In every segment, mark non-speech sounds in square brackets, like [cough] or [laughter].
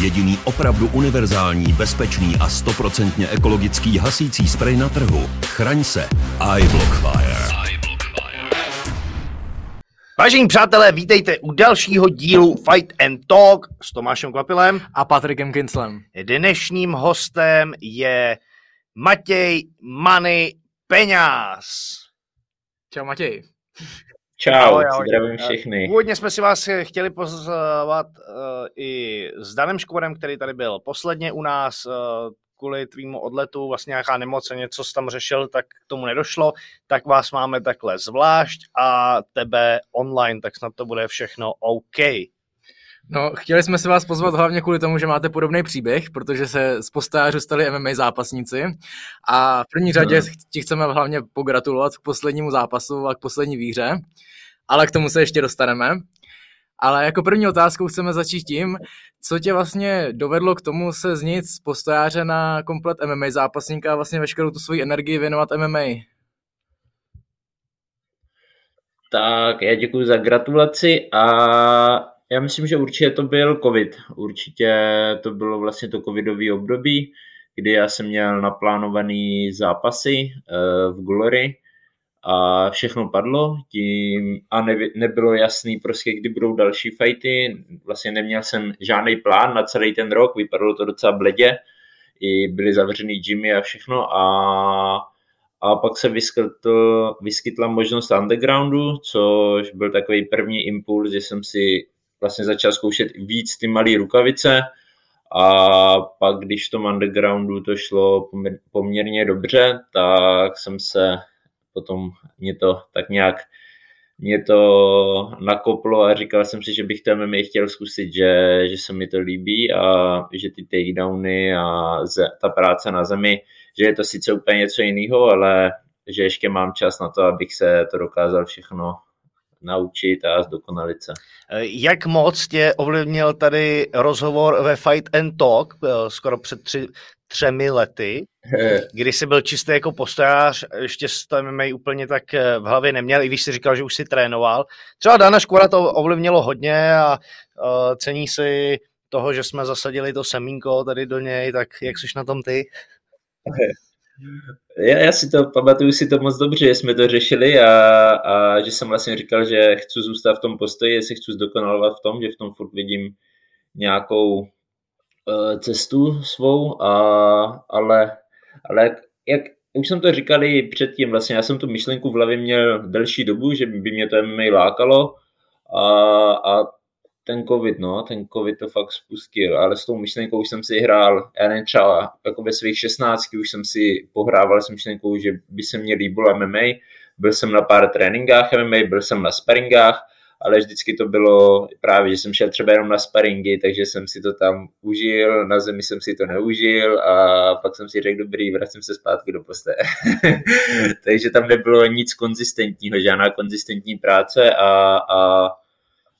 Jediný opravdu univerzální, bezpečný a stoprocentně ekologický hasící sprej na trhu. Chraň se. iBlock Fire. Vážení přátelé, vítejte u dalšího dílu Fight and Talk s Tomášem Kvapilem. a Patrikem Kinslem. Dnešním hostem je Matěj Many Peňáz. Čau Matěj. Čau, Ahoj, ahoj. zdravím všechny. Původně jsme si vás chtěli pozvat uh, i s Danem Škvorem, který tady byl posledně u nás uh, kvůli tvýmu odletu, vlastně nějaká nemoc a něco jsi tam řešil, tak k tomu nedošlo, tak vás máme takhle zvlášť a tebe online, tak snad to bude všechno OK. No, chtěli jsme se vás pozvat hlavně kvůli tomu, že máte podobný příběh, protože se z postářů stali MMA zápasníci a v první řadě Hmm. ti chceme hlavně pogratulovat k poslednímu zápasu a k poslední výhře, ale k tomu se ještě dostaneme. Ale jako první otázkou chceme začít tím, co tě vlastně dovedlo k tomu se změnit z postojáře na komplet MMA zápasníka a vlastně veškerou tu svoji energii věnovat MMA. Tak já děkuji za gratulaci a já myslím, že určitě to byl covid. Určitě to bylo vlastně to covidové období, kdy já jsem měl naplánovaný zápasy eh, v Glory a všechno padlo tím a ne, nebylo jasný prostě, kdy budou další fighty. Vlastně neměl jsem žádný plán na celý ten rok, vypadalo to docela bledě, i byly zavřený gymy a všechno a a pak se vyskytl, vyskytla možnost undergroundu, což byl takový první impuls, že jsem si vlastně začal zkoušet víc ty malé rukavice a pak, když v tom undergroundu to šlo poměr- poměrně dobře, tak jsem se potom mě to tak nějak mě to nakoplo a říkal jsem si, že bych to MMA chtěl zkusit, že, že se mi to líbí a že ty takedowny a ze, ta práce na zemi, že je to sice úplně něco jiného, ale že ještě mám čas na to, abych se to dokázal všechno naučit a zdokonalit se. Eh, Jak moc tě ovlivnil tady rozhovor ve Fight and Talk eh, skoro před tři, třemi lety, kdy jsi byl čistý jako postojář, ještě s to MMA úplně tak eh, v hlavě neměl, i když jsi říkal, že už si trénoval. Třeba Dana Škvora to ovlivnilo hodně a uh, cení si toho, že jsme zasadili to semínko tady do něj, tak jak jsi na tom ty? Já, já si to pamatuju si to moc dobře, že jsme to řešili a, a že jsem vlastně říkal, že chci zůstat v tom postoji, jestli chci zdokonalovat v tom, že v tom furt vidím nějakou uh, cestu svou, a, ale, ale jak, jak už jsem to říkal i předtím, vlastně já jsem tu myšlenku v hlavě měl delší dobu, že by mě to MMA lákalo a, a ten covid, no, ten covid to fakt spustil, ale s tou myšlenkou už jsem si hrál, já nevím, třeba jako ve svých 16 už jsem si pohrával s myšlenkou, že by se mně líbilo MMA, byl jsem na pár tréninkách MMA, byl jsem na sparingách, ale vždycky to bylo právě, že jsem šel třeba jenom na sparingy, takže jsem si to tam užil, na zemi jsem si to neužil a pak jsem si řekl, dobrý, vracím se zpátky do postoje. [laughs] takže tam nebylo nic konzistentního, žádná konzistentní práce a, a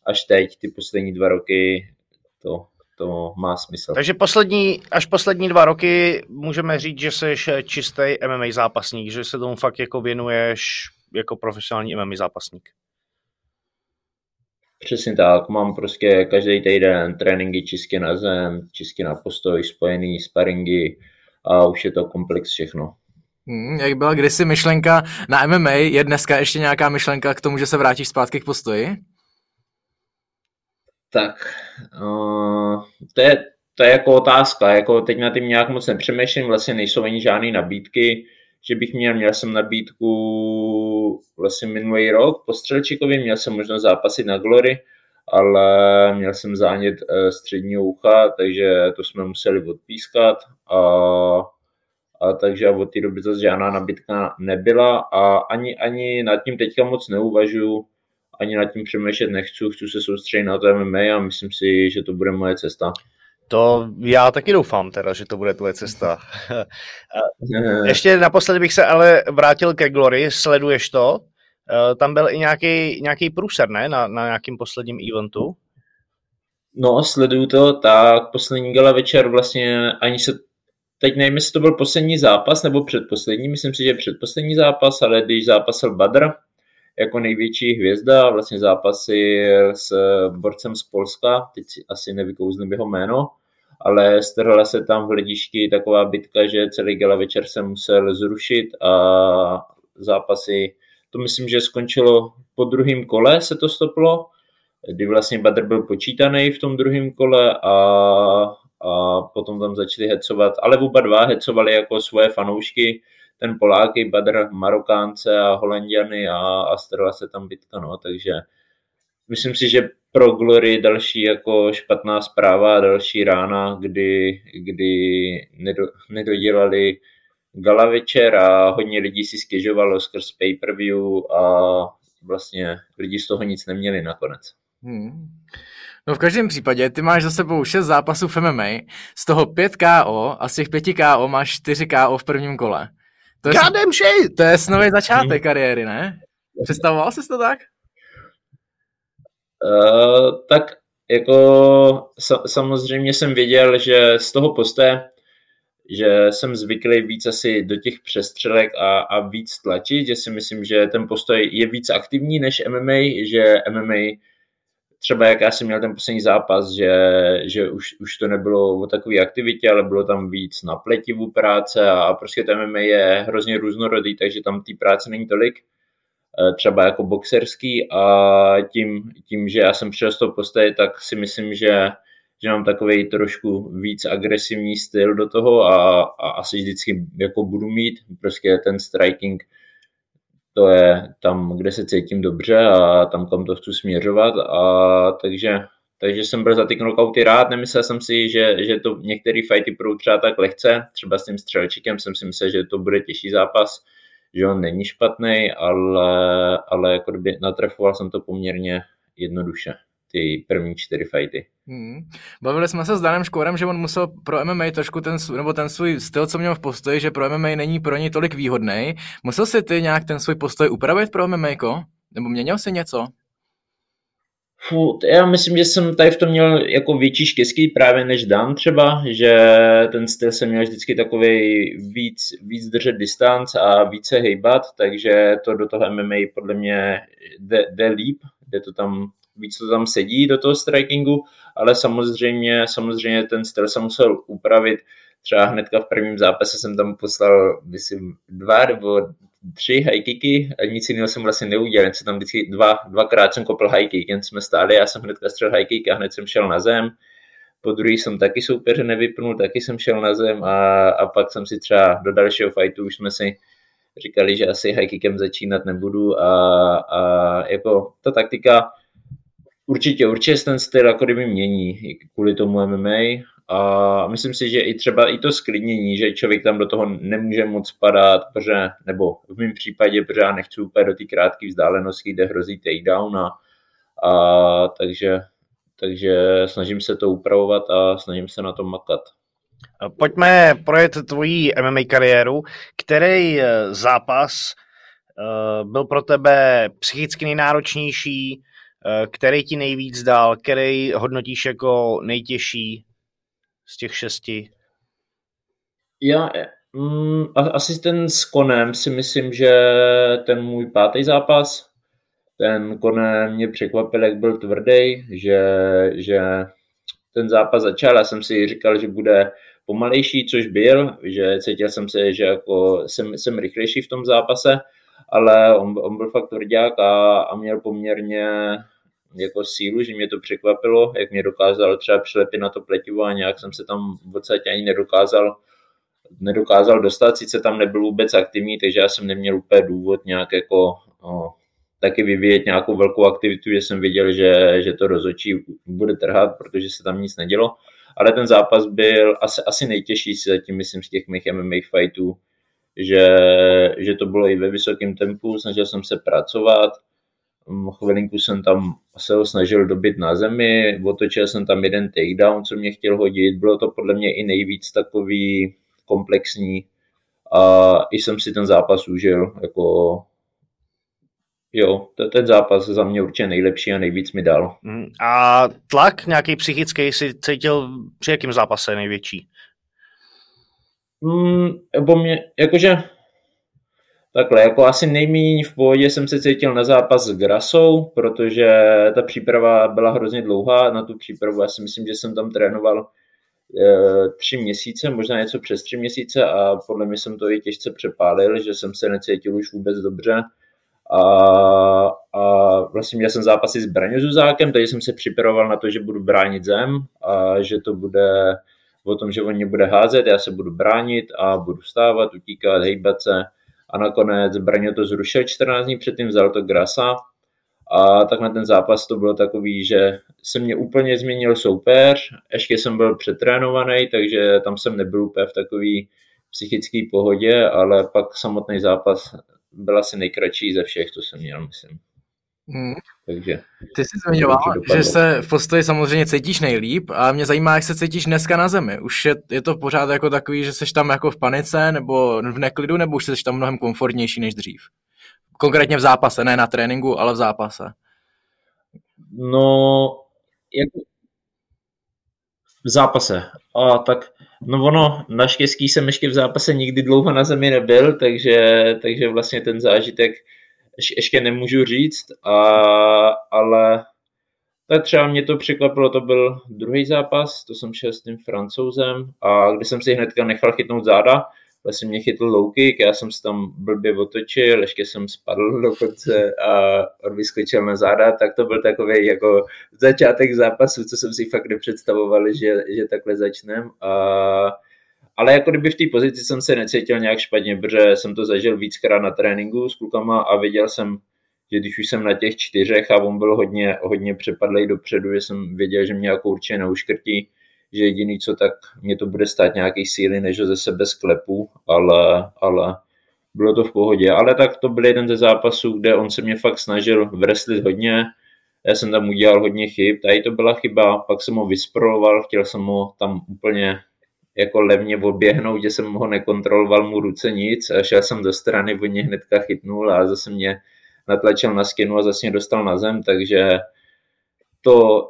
až teď, ty poslední dva roky, to, to má smysl. Takže poslední, až poslední dva roky můžeme říct, že jsi čistý MMA zápasník, že se tomu fakt jako věnuješ jako profesionální MMA zápasník. Přesně tak, mám prostě každý týden tréninky čistě na zem, čistě na postoj, spojený sparingy a už je to komplex všechno. Hmm, jak byla kdysi myšlenka na MMA, je dneska ještě nějaká myšlenka k tomu, že se vrátíš zpátky k postoji? Tak, uh, to, je, to je jako otázka, jako teď na tím nějak moc nepřemýšlím, vlastně nejsou ani žádné nabídky, že bych měl, měl jsem nabídku vlastně minulý rok po Střelčíkovi, měl jsem možnost zápasit na Glory, ale měl jsem zánět uh, středního ucha, takže to jsme museli odpískat a, a takže od té doby zase žádná nabídka nebyla a ani, ani nad tím teďka moc neuvažuji, ani nad tím přemýšlet nechci, chci se soustředit na to MMA a myslím si, že to bude moje cesta. To já taky doufám teda, že to bude tvoje cesta. [laughs] Ještě naposledy bych se ale vrátil ke Glory, sleduješ to? Eh, Tam byl i nějaký, nějaký průser, ne? Na, na nějakým posledním eventu. No, sleduju to, tak poslední gala večer vlastně ani se, teď nevím, jestli to byl poslední zápas nebo předposlední, myslím si, že předposlední zápas, ale když zápasil Badr jako největší hvězda, vlastně zápasy s borcem z Polska, teď si asi nevykouzlím jeho jméno, ale strhla se tam v hledišti taková bitka, že celý gala večer se musel zrušit a zápasy, to myslím, že skončilo po druhém kole se to stoplo, kdy vlastně Badr byl počítaný v tom druhém kole a, a potom tam začali hecovat, ale oba dva hecovali jako svoje fanoušky, ten Poláky, Badr, Marokánce a Holandiany a, a se tam bitka, no, takže myslím si, že pro Glory další jako špatná zpráva, další rána, kdy, kdy nedo, nedodělali gala večer a hodně lidí si stěžovalo skrz pay-per-view a vlastně lidi z toho nic neměli nakonec. Hmm. No v každém případě, ty máš za sebou 6 zápasů v MMA, z toho 5 KO a z těch 5 KO máš 4 KO v prvním kole. To je, shit! To je snový začátek kariéry, ne? Představoval jsi to tak? Uh, tak jako sa, samozřejmě jsem věděl, že z toho poste, že jsem zvyklý víc asi do těch přestřelek a, a víc tlačit, že si myslím, že ten postoj je víc aktivní než MMA, že MMA třeba jak já jsem měl ten poslední zápas, že, že už, už to nebylo o takové aktivitě, ale bylo tam víc na pletivu práce a prostě ten MMA je hrozně různorodý, takže tam té práce není tolik eh, třeba jako boxerský a tím, tím že já jsem přišel z toho postoje, tak si myslím, že, že mám takový trošku víc agresivní styl do toho a, a asi vždycky jako budu mít, prostě ten striking to je tam, kde se cítím dobře a tam, kam to chci směřovat. A takže, takže jsem byl za ty knockouty rád, nemyslel jsem si, že, že to některé fighty budou třeba tak lehce, třeba s tím střelčikem jsem si myslel, že to bude těžší zápas, že on není špatný, ale, ale jako kdyby natrefoval jsem to poměrně jednoduše ty první čtyři fighty. Hmm. Bavili jsme se s Danem Škórem, že on musel pro MMA trošku ten, nebo ten svůj styl, co měl v postoji, že pro MMA není pro něj tolik výhodný. Musel si ty nějak ten svůj postoj upravit pro MMA? Nebo měnil si něco? Fů, já myslím, že jsem tady v tom měl jako větší štěstí právě než Dan třeba, že ten styl jsem měl vždycky takový víc, víc držet distanc a více hejbat, takže to do toho MMA podle mě jde, jde líp, jde to tam víc to tam sedí do toho strikingu, ale samozřejmě, samozřejmě ten styl jsem musel upravit. Třeba hnedka v prvním zápase jsem tam poslal, myslím, dva nebo tři high kicky a nic jiného jsem vlastně neudělal, jen jsem tam vždycky dva, dvakrát jsem kopl high kick, jen jsme stáli, já jsem hnedka střel high kick a hned jsem šel na zem. Po druhý jsem taky soupeře nevypnul, taky jsem šel na zem a, a pak jsem si třeba do dalšího fightu už jsme si říkali, že asi high kickem začínat nebudu a, a jako ta taktika Určitě, určitě ten styl jako kdyby mění kvůli tomu MMA a myslím si, že i třeba i to sklidnění, že člověk tam do toho nemůže moc padat, protože, nebo v mém případě, protože já nechci úplně do té krátké vzdálenosti, kde hrozí takedown a, a takže, takže snažím se to upravovat a snažím se na tom makat. Pojďme projet tvojí MMA kariéru. Který eh, zápas eh, byl pro tebe psychicky nejnáročnější, který ti nejvíc dal, který hodnotíš jako nejtěžší z těch šesti? Já mm, asi ten s Konem si myslím, že ten můj pátý zápas, ten Konem mě překvapil, jak byl tvrdý, že, že ten zápas začal, já jsem si říkal, že bude pomalejší, což byl, že cítil jsem se, že jako jsem, jsem rychlejší v tom zápase, ale on, on byl fakt tvrdák a, a měl poměrně jako sílu, že mě to překvapilo, jak mě dokázal třeba přilepit na to pletivo a nějak jsem se tam v podstatě ani nedokázal nedokázal dostat, sice tam nebyl vůbec aktivní, takže já jsem neměl úplně důvod nějak jako no, taky vyvíjet nějakou velkou aktivitu, že jsem viděl, že, že to rozočí bude trhat, protože se tam nic nedělo. Ale ten zápas byl asi, asi nejtěžší si zatím, myslím, z těch mých MMA fightů, že, že to bylo i ve vysokém tempu, snažil jsem se pracovat, chvilinku jsem tam se ho snažil dobit na zemi, otočil jsem tam jeden takedown, co mě chtěl hodit, bylo to podle mě i nejvíc takový komplexní a i jsem si ten zápas užil, jako jo, ten zápas za mě určitě nejlepší a nejvíc mi dal. Mm, a tlak nějaký psychický si cítil při jakém zápase největší? Mm, bo mě, jakože Takhle, jako asi nejméně v pohodě jsem se cítil na zápas s Grasou, protože ta příprava byla hrozně dlouhá. Na tu přípravu já si myslím, že jsem tam trénoval tři měsíce, možná něco přes tři měsíce a podle mě jsem to i těžce přepálil, že jsem se necítil už vůbec dobře a, a vlastně měl jsem zápasy s Braňozuzákem, takže jsem se připravoval na to, že budu bránit zem a že to bude o tom, že on mě bude házet, já se budu bránit a budu vstávat, utíkat, hejbat se a nakonec Braňo to zrušil 14 dní předtím, vzal to Grasa a tak na ten zápas to bylo takový, že se mě úplně změnil soupeř, ještě jsem byl přetrénovaný, takže tam jsem nebyl úplně v takový psychické pohodě, ale pak samotný zápas byl asi nejkratší ze všech, co jsem měl, myslím. Hmm. Takže, Ty jsi zmiňoval, že se v postoji samozřejmě cítíš nejlíp a mě zajímá, jak se cítíš dneska na zemi. Už je, je to pořád jako takový, že jsi tam jako v panice nebo v neklidu, nebo už jsi tam mnohem komfortnější než dřív? Konkrétně v zápase, ne na tréninku, ale v zápase. No, jako v zápase. A tak, no ono, naštěstí jsem ještě v zápase nikdy dlouho na zemi nebyl, takže, takže vlastně ten zážitek ještě nemůžu říct, a, ale tak třeba mě to překvapilo, to byl druhý zápas, to jsem šel s tím francouzem a když jsem si hnedka nechal chytnout záda, vlastně mě chytl low kick, já jsem se tam blbě otočil, ještě jsem spadl dokonce a on vyskočil na záda, tak to byl takový jako začátek zápasu, co jsem si fakt nepředstavoval, že, že takhle začnem. A, ale jako kdyby v té pozici jsem se necítil nějak špatně, protože jsem to zažil víckrát na tréninku s klukama a věděl jsem, že když už jsem na těch čtyřech a on byl hodně, hodně přepadlej dopředu, že jsem věděl, že mě jako určitě neuškrtí, že jediný co, tak mě to bude stát nějaký síly, než ho ze sebe sklepu, ale, ale bylo to v pohodě. Ale tak to byl jeden ze zápasů, kde on se mě fakt snažil vreslit hodně, já jsem tam udělal hodně chyb, tady to byla chyba, pak jsem ho vysproloval, chtěl jsem ho tam úplně jako levně oběhnout, že jsem ho nekontroloval mu ruce nic a šel jsem do strany, on mě hnedka chytnul a zase mě natlačil na skinu a zase mě dostal na zem, takže to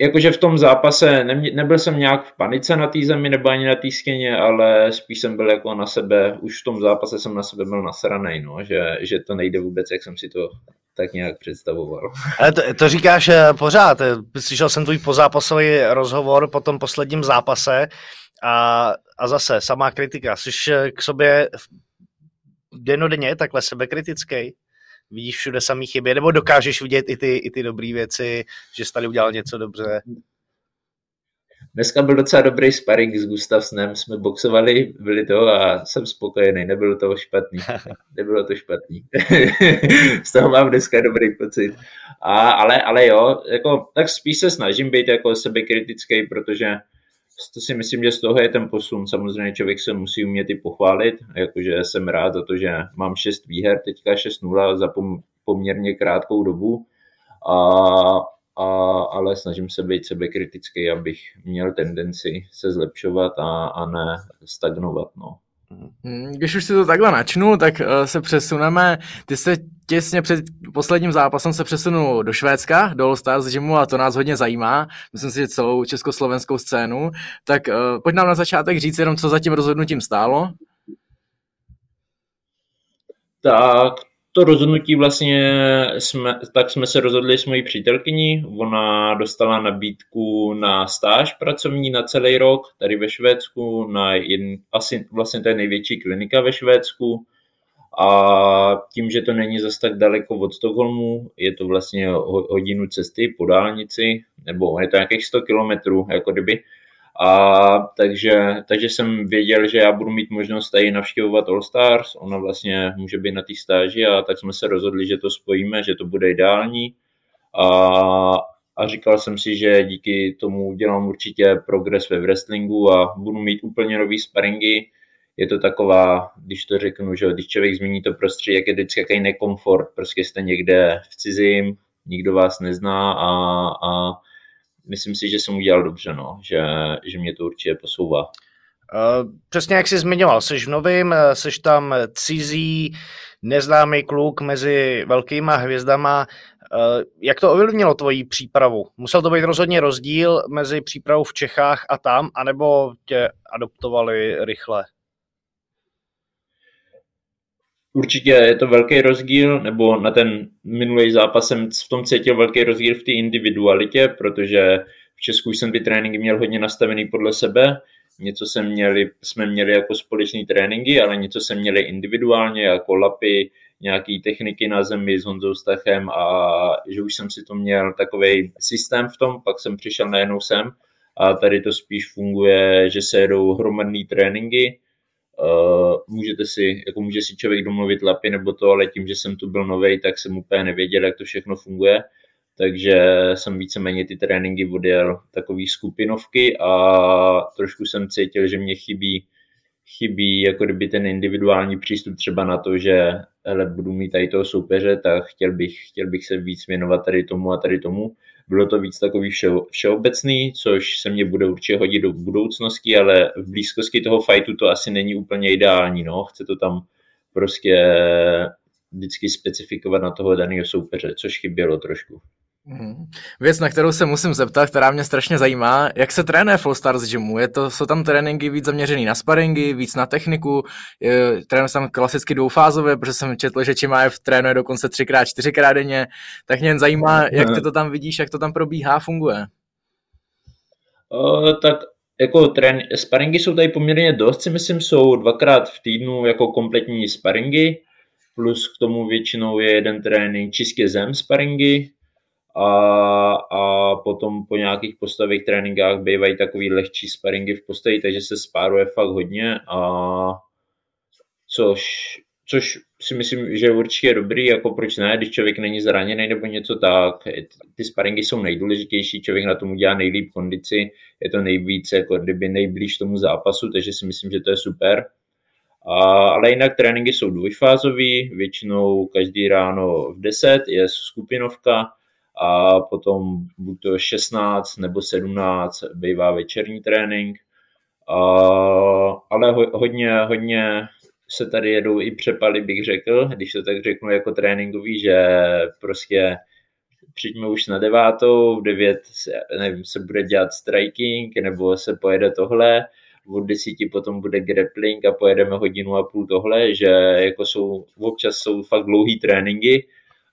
jakože v tom zápase ne, nebyl jsem nějak v panice na té zemi nebo ani na té ale spíš jsem byl jako na sebe, už v tom zápase jsem na sebe byl nasranej, no, že, že to nejde vůbec, jak jsem si to tak nějak představoval. Ale to, to říkáš eh, pořád, eh, slyšel jsem tvůj pozápasový rozhovor po tom posledním zápase a, a zase samá kritika, jsi eh, k sobě denodenně takhle sebekritický? Vidíš všude samý chyby, nebo dokážeš vidět i ty, i ty dobré věci, že jsi tady udělal něco dobře? Dneska byl docela dobrý sparring s Gustavsnem, jsme boxovali, byli to a jsem spokojený, nebylo to špatný. [laughs] Nebylo to špatný. [laughs] Z toho mám dneska dobrý pocit. A, ale, ale jo, jako, tak spíš se snažím být jako sebekritický, protože to si myslím, že z toho je ten posun. Samozřejmě člověk se musí umět i pochválit, jakože jsem rád za to, že mám šest výher, teďka 6-0 za poměrně krátkou dobu, a, a, ale snažím se být sebekritický, abych měl tendenci se zlepšovat a, a ne stagnovat. No. Hmm, když už si to takhle načnu, tak uh, se přesuneme. Ty se těsně před posledním zápasem se přesunul do Švédska, do All Stars Gymu a to nás hodně zajímá. Myslím si, že celou československou scénu. Tak uh, pojď nám na začátek říct jenom, co za tím rozhodnutím stálo. Tak to rozhodnutí vlastně jsme, tak jsme se rozhodli s mojí přítelkyní. Ona dostala nabídku na stáž pracovní na celý rok tady ve Švédsku, na jedn, asi vlastně to je největší klinika ve Švédsku. A tím, že to není zas tak daleko od Stockholmu, je to vlastně hodinu cesty po dálnici, nebo je to nějakých 100 kilometrů, jako kdyby, a takže, takže jsem věděl, že já budu mít možnost tady navštěvovat All Stars, ona vlastně může být na té stáži a tak jsme se rozhodli, že to spojíme, že to bude ideální. A, a říkal jsem si, že díky tomu udělám určitě progres ve wrestlingu a budu mít úplně nový sparingy. Je to taková, když to řeknu, že když člověk změní to prostředí, jak je vždycky jaký nekomfort, prostě jste někde v cizím, nikdo vás nezná a, a myslím si, že jsem udělal dobře, no, že, že mě to určitě posouvá. Uh, přesně jak jsi zmiňoval, jsi v novým, eh, jsi tam cizí, neznámý kluk mezi velkýma hvězdama. Uh, jak to ovlivnilo tvoji přípravu? Musel to být rozhodně rozdíl mezi přípravou v Čechách a tam, anebo tě adoptovali rychle? Určitě je to velký rozdíl, nebo na ten minulý zápas jsem v tom cítil velký rozdíl v té individualitě, protože v Česku jsem ty tréninky měl hodně nastavený podle sebe, něco jsem měli, jsme měli jako společné tréninky, ale něco jsme měli individuálně, jako lapy, nějaký techniky na zemi s Honzou Stachem a že už jsem si to měl takový systém v tom, pak jsem přišel najednou sem a tady to spíš funguje, že se jedou hromadné tréninky, Uh, můžete si, jako může si člověk domluvit lapy nebo to, ale tím, že jsem tu byl nový, tak jsem úplně nevěděl, jak to všechno funguje takže jsem víceméně ty tréninky odjel takový skupinovky a trošku jsem cítil, že mě chybí, chybí jako kdyby ten individuální přístup třeba na to, že hele, budu mít tady toho soupeře, tak chtěl bych, chtěl bych se víc věnovat tady tomu a tady tomu. Bylo to víc takový vše, všeobecný, což se mě bude určitě hodit do budoucnosti, ale v blízkosti toho fightu to asi není úplně ideální. No. Chce to tam prostě vždycky specifikovat na toho daného soupeře, což chybělo trošku. Mhm. Věc, na kterou se musím zeptat, která mě strašně zajímá, jak se trénuje Full Stars Gymu? Je to, jsou tam tréninky víc zaměřený na sparingy, víc na techniku, trénuje se tam klasicky dvoufázově, protože jsem četl, že Čimájev trénuje dokonce třikrát, čtyřikrát denně, tak mě jen zajímá, jak ty to tam vidíš, jak to tam probíhá, funguje. Uh, tak jako trén, sparingy jsou tady poměrně dost, si myslím, jsou dvakrát v týdnu jako kompletní sparingy, plus k tomu většinou je jeden trénink čistě zem sparingy, a, a potom po nějakých postavých tréninkách bývají takový lehčí sparingy v postavi, takže se spáruje fakt hodně a což, což si myslím, že určitě je dobrý, jako proč ne, když člověk není zraněný nebo něco tak, ty sparingy jsou nejdůležitější, člověk na tom udělá nejlíp kondici, je to nejvíc, jako kdyby nejblíž tomu zápasu, takže si myslím, že to je super. A, ale jinak tréninky jsou dvojfázový, většinou každý ráno v 10 je skupinovka, a potom buď to 16 nebo 17 bývá večerní trénink, a, ale ho, hodně, hodně se tady jedou i přepaly, bych řekl, když to tak řeknu jako tréninkový, že prostě přijďme už na devátou, v devět se, nevím, se bude dělat striking, nebo se pojede tohle, od desíti potom bude grappling a pojedeme hodinu a půl tohle, že jako jsou, občas jsou fakt dlouhý tréninky,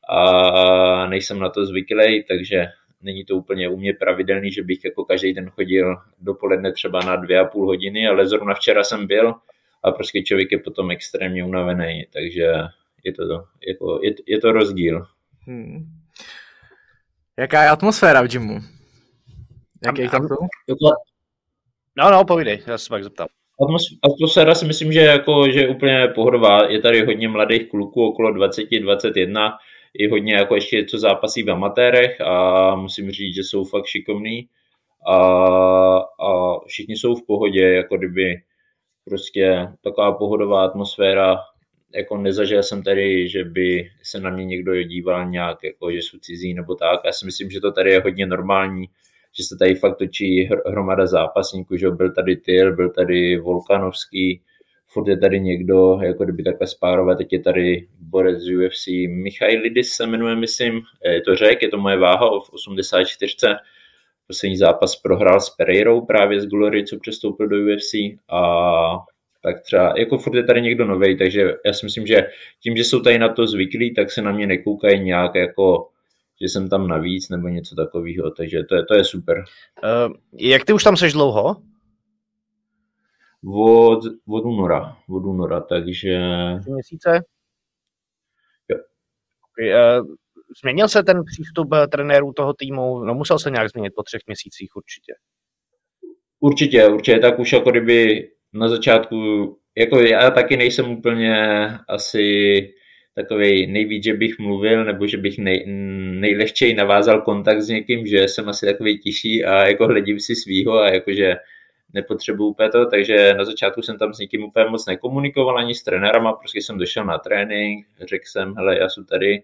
a nejsem na to zvyklý, takže není to úplně u mě pravidelný, že bych jako každý den chodil dopoledne třeba na dvě a půl hodiny, ale zrovna včera jsem byl a prostě člověk je potom extrémně unavený, takže je to, jako, je, je to rozdíl. Hmm. Jaká je atmosféra v gymu? Jaký tam jsou? No, no, povídej, já se pak zeptám. Atmosféra si myslím, že, jako, že je úplně pohodová. Je tady hodně mladých kluků, okolo 20-21, i hodně jako ještě co zápasí v amatérech a musím říct, že jsou fakt šikovní a, a všichni jsou v pohodě, jako kdyby prostě taková pohodová atmosféra, jako nezažil jsem tady, že by se na mě někdo díval nějak, jako že jsou cizí nebo tak. Já si myslím, že to tady je hodně normální, že se tady fakt točí hromada zápasníků, že byl tady Tyl, byl tady Volkanovský, furt je tady někdo, jako kdyby takhle spárovat, teď je tady borec z UFC, Michailidis se jmenuje, myslím, je to řek, je to moje váha v 84. Poslední zápas prohrál s Pereirou právě z Glory, co přestoupil do UFC a tak třeba, jako furt je tady někdo nový, takže já si myslím, že tím, že jsou tady na to zvyklí, tak se na mě nekoukají nějak jako že jsem tam navíc nebo něco takového, takže to je, to je super. Uh, jak ty už tam seš dlouho? Od, od února, od února, takže... Tři měsíce? Jo. Okay, uh, změnil se ten přístup uh, trenérů toho týmu? No musel se nějak změnit po třech měsících určitě. Určitě, určitě, tak už jako kdyby na začátku, jako já taky nejsem úplně asi takový nejvíc, že bych mluvil, nebo že bych nej, nejlehčej navázal kontakt s někým, že jsem asi takový tiší a jako hledím si svýho a jakože nepotřebuju úplně to, takže na začátku jsem tam s nikým úplně moc nekomunikoval ani s trenérama, prostě jsem došel na trénink, řekl jsem, hele, já jsem tady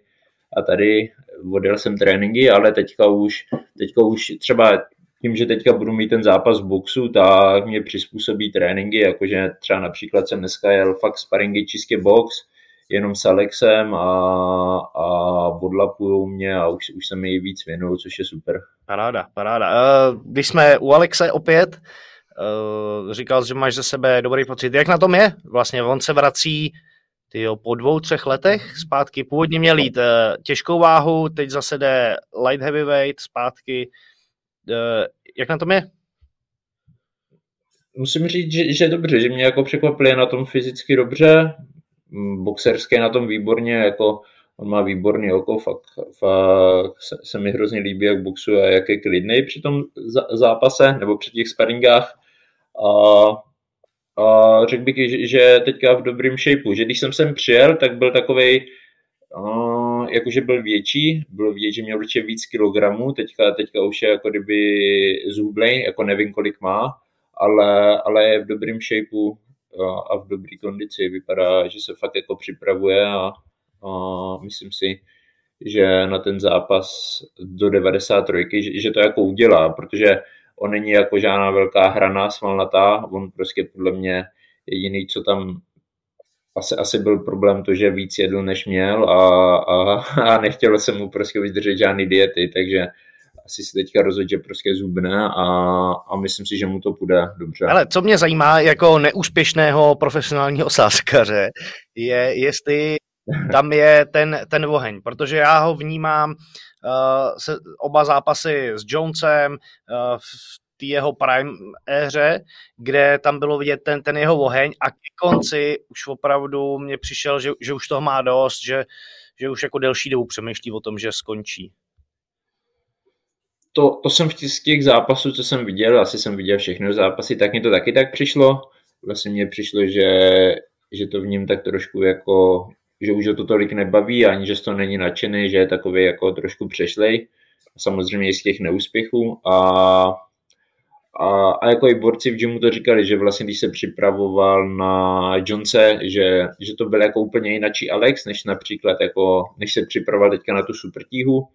a tady, odjel jsem tréninky, ale teďka už, teďka už třeba tím, že teďka budu mít ten zápas v boxu, tak mě přizpůsobí tréninky, jakože třeba například jsem dneska jel fakt sparingy čistě box, jenom s Alexem a, a odlapujou mě a už, už se mi víc věnují, což je super. Paráda, paráda. Uh, když jsme u Alexe opět, říkal, že máš ze sebe dobrý pocit. Jak na tom je? Vlastně on se vrací tyjo, po dvou, třech letech zpátky. Původně měl jít uh, těžkou váhu, teď zase jde light heavyweight zpátky. jak na tom je? Musím říct, že, že dobře, že mě jako překvapili na tom fyzicky dobře, boxerské na tom výborně, jako on má výborný oko, fakt, fakt se, se mi hrozně líbí, jak boxuje a jak je klidný při tom zápase nebo při těch sparingách. A, a řekl bych, že, že teďka v dobrým shapeu, že když jsem sem přijel, tak byl takovej, uh, jakože byl větší, byl vidět, že měl určitě víc kilogramů, teďka, teďka už je jako kdyby zhublej, jako nevím kolik má, ale, ale je v dobrým shapeu a v dobré kondici. Vypadá, že se fakt jako připravuje a, a myslím si, že na ten zápas do 93, že, že to jako udělá, protože on není jako žádná velká hrana svalnatá, on prostě podle mě jediný, co tam asi, asi byl problém to, že víc jedl, než měl a, a, a nechtělo se mu prostě vydržet žádný diety, takže asi se teďka rozhodl, že prostě zubne a, a myslím si, že mu to půjde dobře. Ale co mě zajímá jako neúspěšného profesionálního sáskaře, je jestli tam je ten, ten oheň, protože já ho vnímám uh, se, oba zápasy s Jonesem uh, v té jeho prime éře, kde tam bylo vidět ten, ten jeho oheň a ke konci už opravdu mě přišel, že, že už toho má dost, že, že už jako delší dobu přemýšlí o tom, že skončí to, to jsem v těch zápasů, co jsem viděl, asi jsem viděl všechny zápasy, tak mi to taky tak přišlo. Vlastně mně přišlo, že, že to v něm tak trošku jako, že už ho to tolik nebaví, ani že z toho není nadšený, že je takový jako trošku přešlej. Samozřejmě i z těch neúspěchů. A, a, a jako i borci v gymu to říkali, že vlastně když se připravoval na Jonese, že, že to byl jako úplně jináčí Alex, než například jako, než se připravoval teďka na tu supertíhu,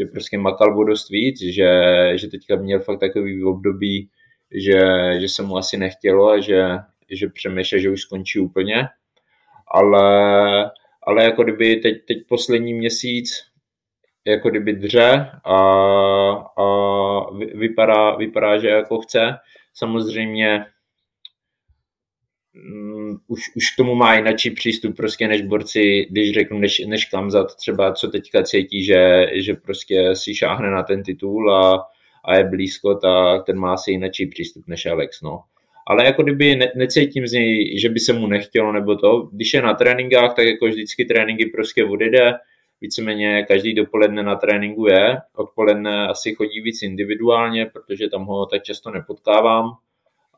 že prostě makal o dost víc, že, že teďka měl fakt takový období, že, že se mu asi nechtělo a že, že přemýšlel, že už skončí úplně. Ale, ale jako kdyby teď, teď poslední měsíc jako kdyby dře a, a vypadá, vypadá, že jako chce. Samozřejmě um, už, už k tomu má jináčí přístup prostě než borci, když řeknu, než, než Kamzat třeba, co teďka cítí, že, že prostě si šáhne na ten titul a, a je blízko, tak ten má asi jináčí přístup než Alex, no. Ale jako kdyby ne, necítím z něj, že by se mu nechtělo nebo to. Když je na tréninkách, tak jako vždycky tréninky prostě odjede, víceméně každý dopoledne na tréninku je, odpoledne asi chodí víc individuálně, protože tam ho tak často nepotkávám,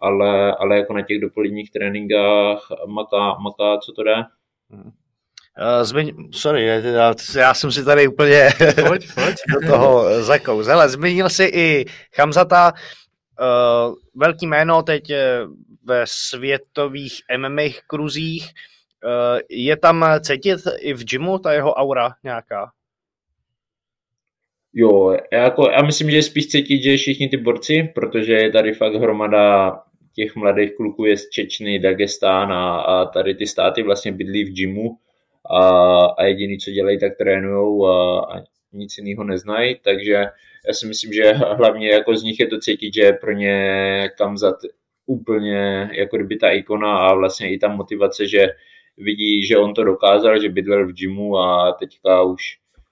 ale, ale jako na těch dopoledních tréninkách maká, maká co to jde. Uh, zmiň, sorry, já, já jsem si tady úplně pojď, pojď. [laughs] do toho zakouz. Hele, zmínil si i Chamzata, uh, velký jméno teď ve světových MMA kruzích. Uh, je tam cítit i v gymu ta jeho aura nějaká? Jo, já, jako, já myslím, že spíš cítit, že všichni ty borci, protože je tady fakt hromada těch mladých kluků je z Čečny, Dagestán a, a tady ty státy vlastně bydlí v gymu a, a jediný, co dělají, tak trénujou a, a nic jiného neznají, takže já si myslím, že hlavně jako z nich je to cítit, že pro ně Kamzat úplně jako kdyby ta ikona a vlastně i ta motivace, že vidí, že on to dokázal, že bydlel v gymu a teďka už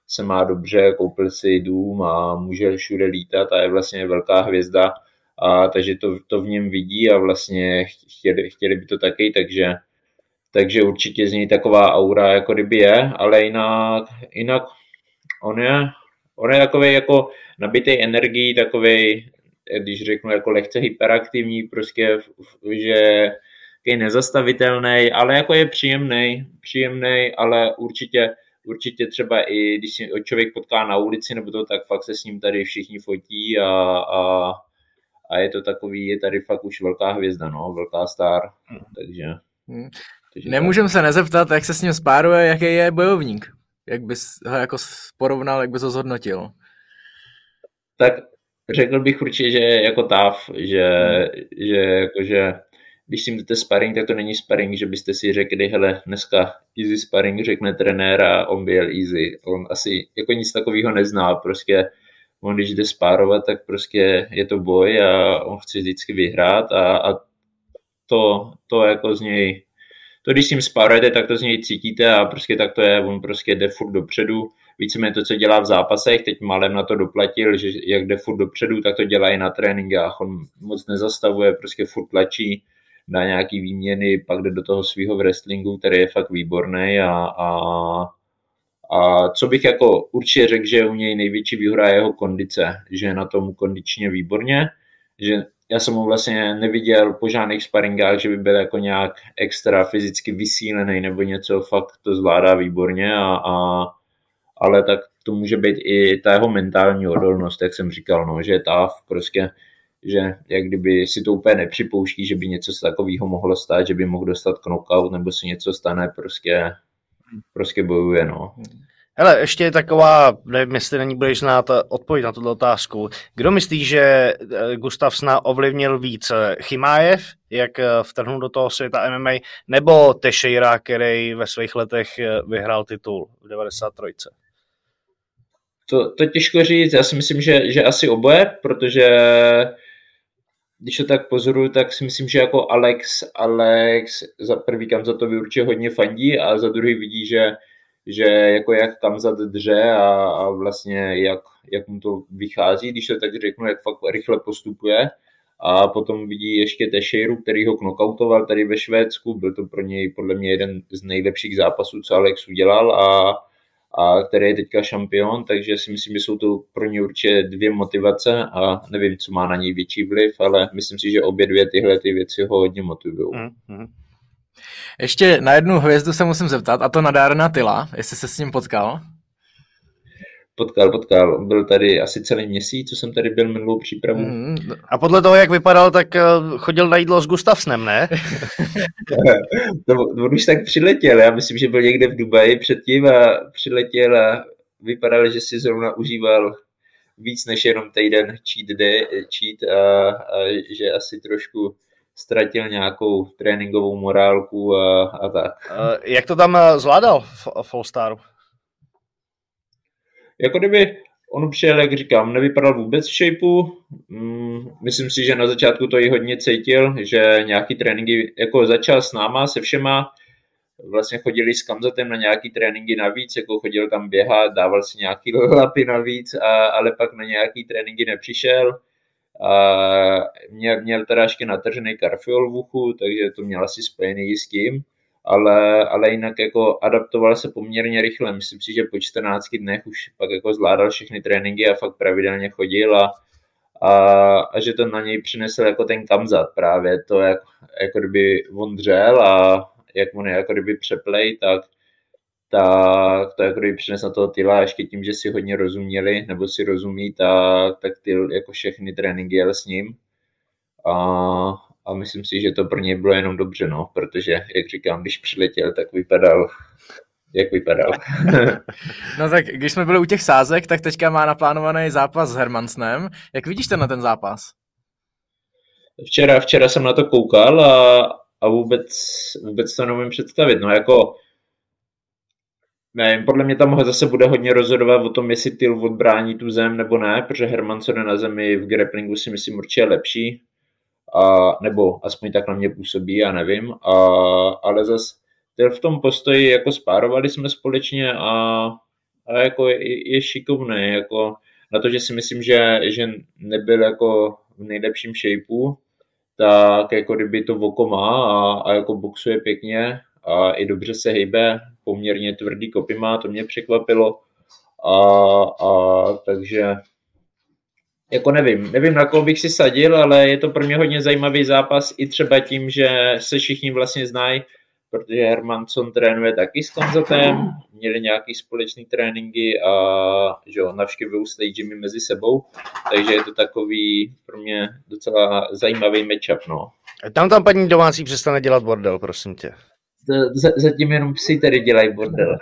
se má dobře, koupil si dům a může všude lítat a je vlastně velká hvězda a takže to, to v něm vidí a vlastně chtěli, chtěli by to taky, takže, takže určitě z něj taková aura jako kdyby je, ale jinak, jinak on je, on je takový jako nabitý energií, takový, když řeknu jako lehce hyperaktivní, prostě, že je nezastavitelný, ale jako je příjemný, příjemný, ale určitě, určitě třeba i když si člověk potká na ulici nebo to, tak fakt se s ním tady všichni fotí a, a a je to takový, je tady fakt už velká hvězda, no, velká star, hmm. takže... Hmm. takže Nemůžem se nezeptat, jak se s ním spáruje, jaký je bojovník. Jak bys ho jako porovnal, jak bys ho zhodnotil? Tak řekl bych určitě, že jako táv, že, že jakože když si jdete sparring, tak to není sparring, že byste si řekli, hele, dneska easy sparring, řekne trenér a on byl easy. On asi jako nic takového nezná, prostě on když jde spárovat, tak prostě je to boj a on chce vždycky vyhrát a, a to, to jako z něj, to když s ním spárujete, tak to z něj cítíte a prostě tak to je, on prostě jde furt dopředu, víceméně to, co dělá v zápasech, teď malem na to doplatil, že jak jde furt dopředu, tak to dělá i na tréninkách. On moc nezastavuje, prostě furt tlačí na nějaký výměny, pak jde do toho svého wrestlingu, který je fakt výborný a, a, a co bych jako určitě řekl, že u něj největší výhoda je jeho kondice, že je na tom kondičně výborně, že já jsem ho vlastně neviděl po žádných sparingách, že by byl jako nějak extra fyzicky vysílený nebo něco, fakt to zvládá výborně, a, a, ale tak to může být i ta jeho mentální odolnost, jak jsem říkal, no, že je táv prostě, že jak kdyby si to úplně nepřipouští, že by něco takového mohlo stát, že by mohl dostat knockout nebo si něco stane, prostě, prostě bojuje, no. Hele, ještě taková, nevím, jestli není budeš znát odpověď na tuto otázku. Kdo myslí, že eh, Gustav Sna ovlivnil víc? Chimájev, jak eh, vtrhnul do toho světa MMA, nebo Teixeira, který ve svých letech eh, vyhrál titul v 93? To, to těžko říct, já si myslím, že, že asi oboje, protože když to tak pozoruju, tak si myslím, že jako Alex, Alex za prvý kam za to určitě hodně fandí a za druhý vidí, že že jako jak Kamzat dře a, a vlastně jak, jak mu to vychází, když to tak řeknu, jak fakt rychle postupuje a potom vidí ještě Tešejru, který ho knockoutoval tady ve Švédsku, byl to pro něj podle mě jeden z nejlepších zápasů, co Alex udělal a, a který je teďka šampion, takže si myslím, že jsou to pro ně určitě dvě motivace a nevím, co má na něj větší vliv, ale myslím si, že obě dvě tyhle ty věci ho hodně motivují. Mm-hmm. Ještě na jednu hvězdu se musím zeptat, a to na Darna Tyla, jestli se s ním potkal. Potkal, potkal. Byl tady asi celý měsíc, co jsem tady byl minulou přípravu. Mm, a podle toho, jak vypadal, tak eh, chodil na jídlo s Gustavsnem, ne? [laughs] to, on už tak přiletěl. Já myslím, že byl někde v Dubaji předtím a přiletěl a vypadal, že si zrovna užíval víc než jenom týden cheat day, cheat a, a že asi trošku ztratil nějakou tréninkovou morálku a, a tak. Jak to tam eh, zvládal Fallstaru? Jako kdyby on přijel, jak říkám, nevypadal vůbec v shapeu. Mm, myslím si, že na začátku to i hodně cítil, že nějaký tréninky, jako začal s náma, se všema, vlastně chodili s Kamzatem na nějaký tréninky navíc, jako chodil tam běhat, dával si nějaký [laughs] lapy navíc, a, ale pak na nějaký tréninky nepřišel a měl, měl teda ještě natržený karfiol v uchu, takže to měl asi spojený s tím, ale, ale jinak jako adaptoval se poměrně rychle. Myslím si, že po 14 dnech už pak jako zvládal všechny tréninky a fakt pravidelně chodil a, a, a že to na něj přinesl jako ten kamzat právě, to jak, jako kdyby on dřel a jak on je jako kdyby přeplej, tak tak to jako kdyby přines na toho Tyla, ještě tím, že si hodně rozuměli, nebo si rozumí, tak, tak Tyl jako všechny tréninky jel s ním. A, a myslím si, že to pro něj bylo jenom dobře, no, protože, jak říkám, když přiletěl, tak vypadal jak vypadal. [laughs] no tak když jsme byli u těch sázek, tak teďka má naplánovaný zápas s Hermansnem. Jak vidíš ten na ten zápas? Včera, včera jsem na to koukal a, a vůbec, vůbec to nemůžu představit. No jako ne, podle mě tam zase bude hodně rozhodovat o tom, jestli Tyl odbrání tu zem nebo ne, protože Hermanson na zemi v grapplingu si myslím určitě lepší, a, nebo aspoň tak na mě působí, já nevím, a, ale zase Tyl v tom postoji, jako spárovali jsme společně a, a jako je, je šikovný, jako na to, že si myslím, že, že nebyl jako v nejlepším shapeu, tak jako kdyby to oko má a, a jako boxuje pěkně a i dobře se hejbe, poměrně tvrdý kopy má, to mě překvapilo. A, a takže jako nevím, nevím na koho bych si sadil, ale je to pro mě hodně zajímavý zápas i třeba tím, že se všichni vlastně znají, protože Hermanson trénuje taky s Konzatem, měli nějaký společný tréninky a že jo, navštěvují stagey mezi sebou, takže je to takový pro mě docela zajímavý matchup, no. Tam tam paní domácí přestane dělat bordel, prosím tě zatím jenom psi tady dělají bordel.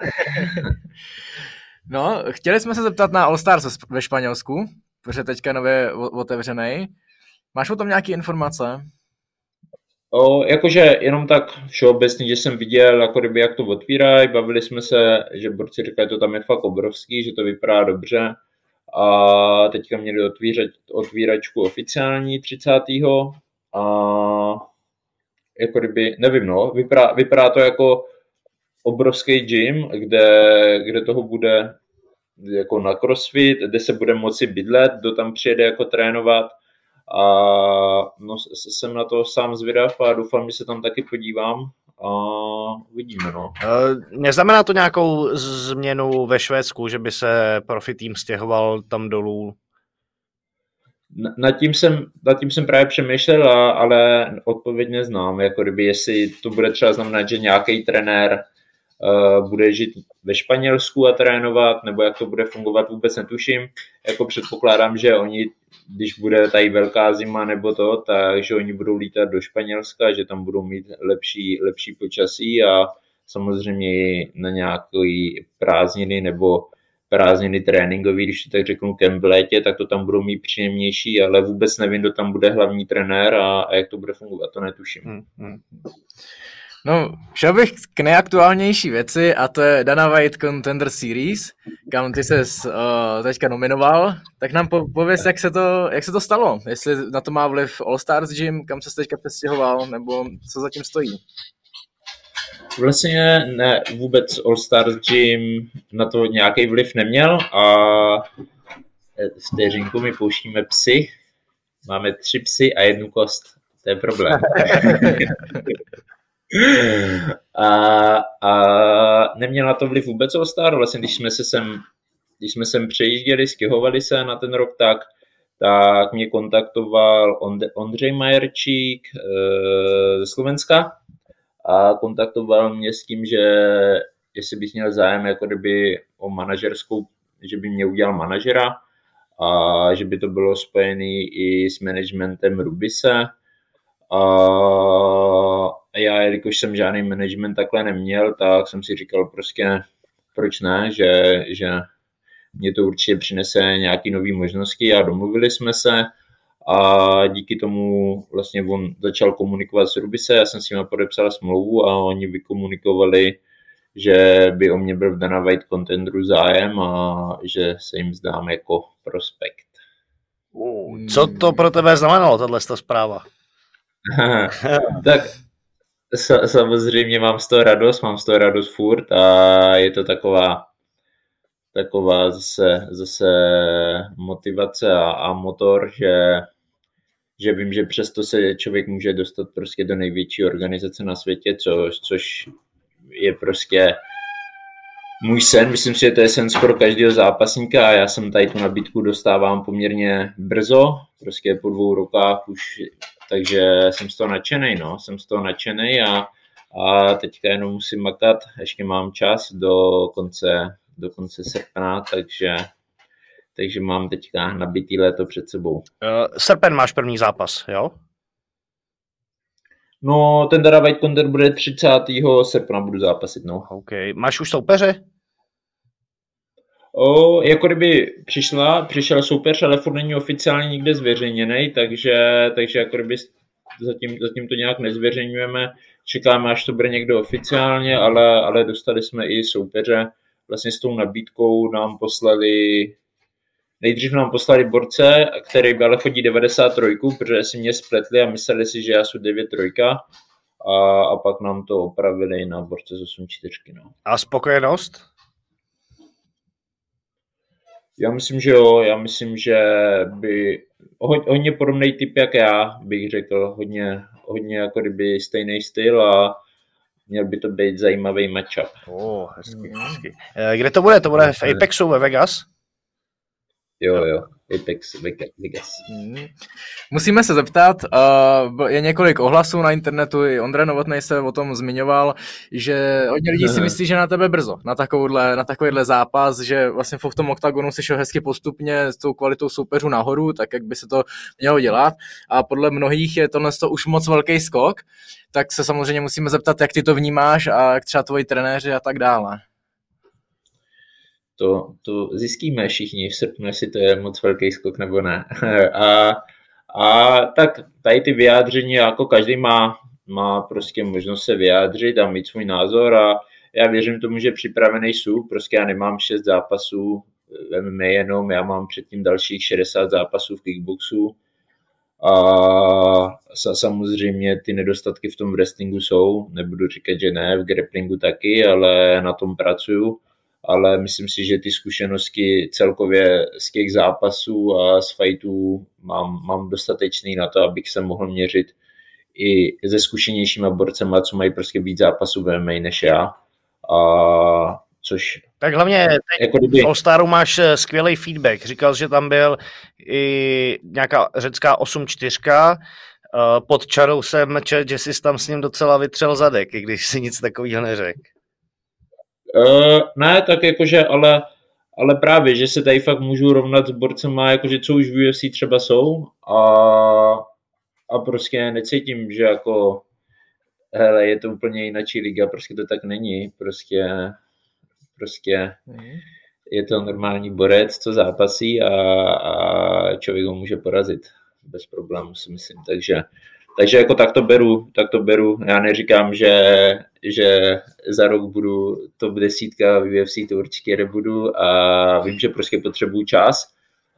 [laughs] no, chtěli jsme se zeptat na All Stars ve Španělsku, protože teďka nově otevřený. Máš o tom nějaké informace? O, jakože jenom tak všeobecně, že jsem viděl, jako kdyby jak to otvírají, bavili jsme se, že borci říkají, že to tam je fakt obrovský, že to vypadá dobře a teďka měli otvírat, otvíračku oficiální 30. a jako kdyby, nevím no, vypadá, vypadá to jako obrovský gym, kde, kde toho bude jako na crossfit, kde se bude moci bydlet, kdo tam přijede jako trénovat a no, jsem na to sám zvědav a doufám, že se tam taky podívám a uvidíme. No. Neznamená to nějakou změnu ve Švédsku, že by se profi tým stěhoval tam dolů? Nad tím jsem, nad tím jsem právě přemýšlel, ale odpověď neznám. Jako kdyby, jestli to bude třeba znamenat, že nějaký trenér uh, bude žít ve Španělsku a trénovat, nebo jak to bude fungovat, vůbec netuším. Jako předpokládám, že oni, když bude tady velká zima nebo to, takže oni budou lítat do Španělska, že tam budou mít lepší, lepší počasí a samozřejmě na nějaké prázdniny nebo prázdniny tréninkový, když to tak řeknu, kem v létě, tak to tam budou mít příjemnější, ale vůbec nevím, kdo tam bude hlavní trenér a, a jak to bude fungovat, to netuším. Hmm, hmm. No, šel bych k nejaktuálnější věci a to je Dana White Contender Series, kam ty se uh, teďka nominoval. Tak nám po, pověz, jak se, to, jak se to stalo. Jestli na to má vliv All Stars Gym, kam se teďka přestěhoval, nebo co zatím stojí. Vlastně ne, vůbec All Stars Gym na to nějaký vliv neměl a vteřinku mi pouštíme psy. Máme tři psy a jednu kost. To je problém. [laughs] a, a neměl na to vliv vůbec All Star. Vlastně když jsme se sem, když jsme sem přejížděli, stěhovali se na ten rok, tak tak mě kontaktoval Ondřej Majerčík eh, ze Slovenska a kontaktoval mě s tím, že jestli bych měl zájem jako kdyby o manažerskou, že by mě udělal manažera a že by to bylo spojené i s managementem Rubise. A já, jelikož jsem žádný management takhle neměl, tak jsem si říkal prostě, proč ne, že, že mě to určitě přinese nějaké nové možnosti a domluvili jsme se a díky tomu vlastně on začal komunikovat s Rubise, já jsem s nimi podepsal smlouvu a oni vykomunikovali, že by o mě byl v Dana White Contendru zájem a že se jim zdám jako prospekt. Co to pro tebe znamenalo, tahle zpráva? [laughs] tak samozřejmě mám z toho radost, mám z toho radost furt a je to taková taková zase, zase motivace a, a motor, že že vím, že přesto se člověk může dostat prostě do největší organizace na světě, co, což je prostě můj sen, myslím si, že to je sen skoro každého zápasníka a já jsem tady tu nabídku dostávám poměrně brzo, prostě po dvou rokách už, takže jsem z toho nadšený, no, jsem z toho nadšený a, a teďka jenom musím makat, ještě mám čas do konce, do konce srpna, takže takže mám teďka nabitý léto před sebou. Uh, srpen máš první zápas, jo? No, ten teda White Contender bude 30. srpna, budu zápasit, no. OK. Máš už soupeře? O, jako kdyby přišla, přišel soupeř, ale furt není oficiálně nikde zveřejněný, takže, takže jako kdyby zatím, zatím to nějak nezveřejňujeme. Čekáme, až to bude někdo oficiálně, ale, ale dostali jsme i soupeře. Vlastně s tou nabídkou nám poslali Nejdřív nám poslali borce, který ale chodí 93, protože si mě spletli a mysleli si, že já jsem 93 a, a pak nám to opravili na borce z 84. No. A spokojenost? Já myslím, že jo, já myslím, že by hodně podobný typ jak já, bych řekl, hodně, hodně jako kdyby stejný styl a měl by to být zajímavý matchup. Oh, hezky, hezky. Eh, kde to bude? To bude v Apexu ve Vegas? Jo, jo. Apex Vegas. Hmm. Musíme se zeptat, uh, je několik ohlasů na internetu, i Ondra Novotný se o tom zmiňoval, že hodně lidí si myslí, že na tebe brzo, na takovýhle, na takovýhle zápas, že vlastně v tom oktagonu si šel hezky postupně s tou kvalitou soupeřů nahoru, tak jak by se to mělo dělat a podle mnohých je tohle to už moc velký skok, tak se samozřejmě musíme zeptat, jak ty to vnímáš a jak třeba tvoji trenéři a tak dále to, to zjistíme všichni v srpnu, jestli to je moc velký skok nebo ne. [laughs] a, a tak tady ty vyjádření, jako každý má, má prostě možnost se vyjádřit a mít svůj názor a já věřím tomu, že připravený jsou, prostě já nemám šest zápasů MMA jenom, já mám předtím dalších 60 zápasů v kickboxu. A samozřejmě ty nedostatky v tom wrestlingu jsou, nebudu říkat, že ne, v grapplingu taky, ale na tom pracuju ale myslím si, že ty zkušenosti celkově z těch zápasů a z fightů mám, mám dostatečný na to, abych se mohl měřit i se zkušenějšíma borcema, co mají prostě víc zápasů ve MMA než já. A což... Tak hlavně jako kdyby... v All-Staru máš eh, skvělý feedback. Říkal, že tam byl i nějaká řecká 8-4, eh, pod čarou jsem že jsi tam s ním docela vytřel zadek, i když si nic takového neřekl. Uh, ne, tak jakože, ale, ale právě, že se tady fakt můžu rovnat s borcema, jakože co už v UFC třeba jsou a, a prostě necítím, že jako hele, je to úplně jináčí liga, prostě to tak není, prostě prostě mm. je to normální borec, co zápasí a, a člověk ho může porazit bez problémů, si myslím, takže takže jako tak to beru, tak to beru. Já neříkám, že, že za rok budu top desítka v UFC, to určitě nebudu a vím, že prostě potřebuju čas,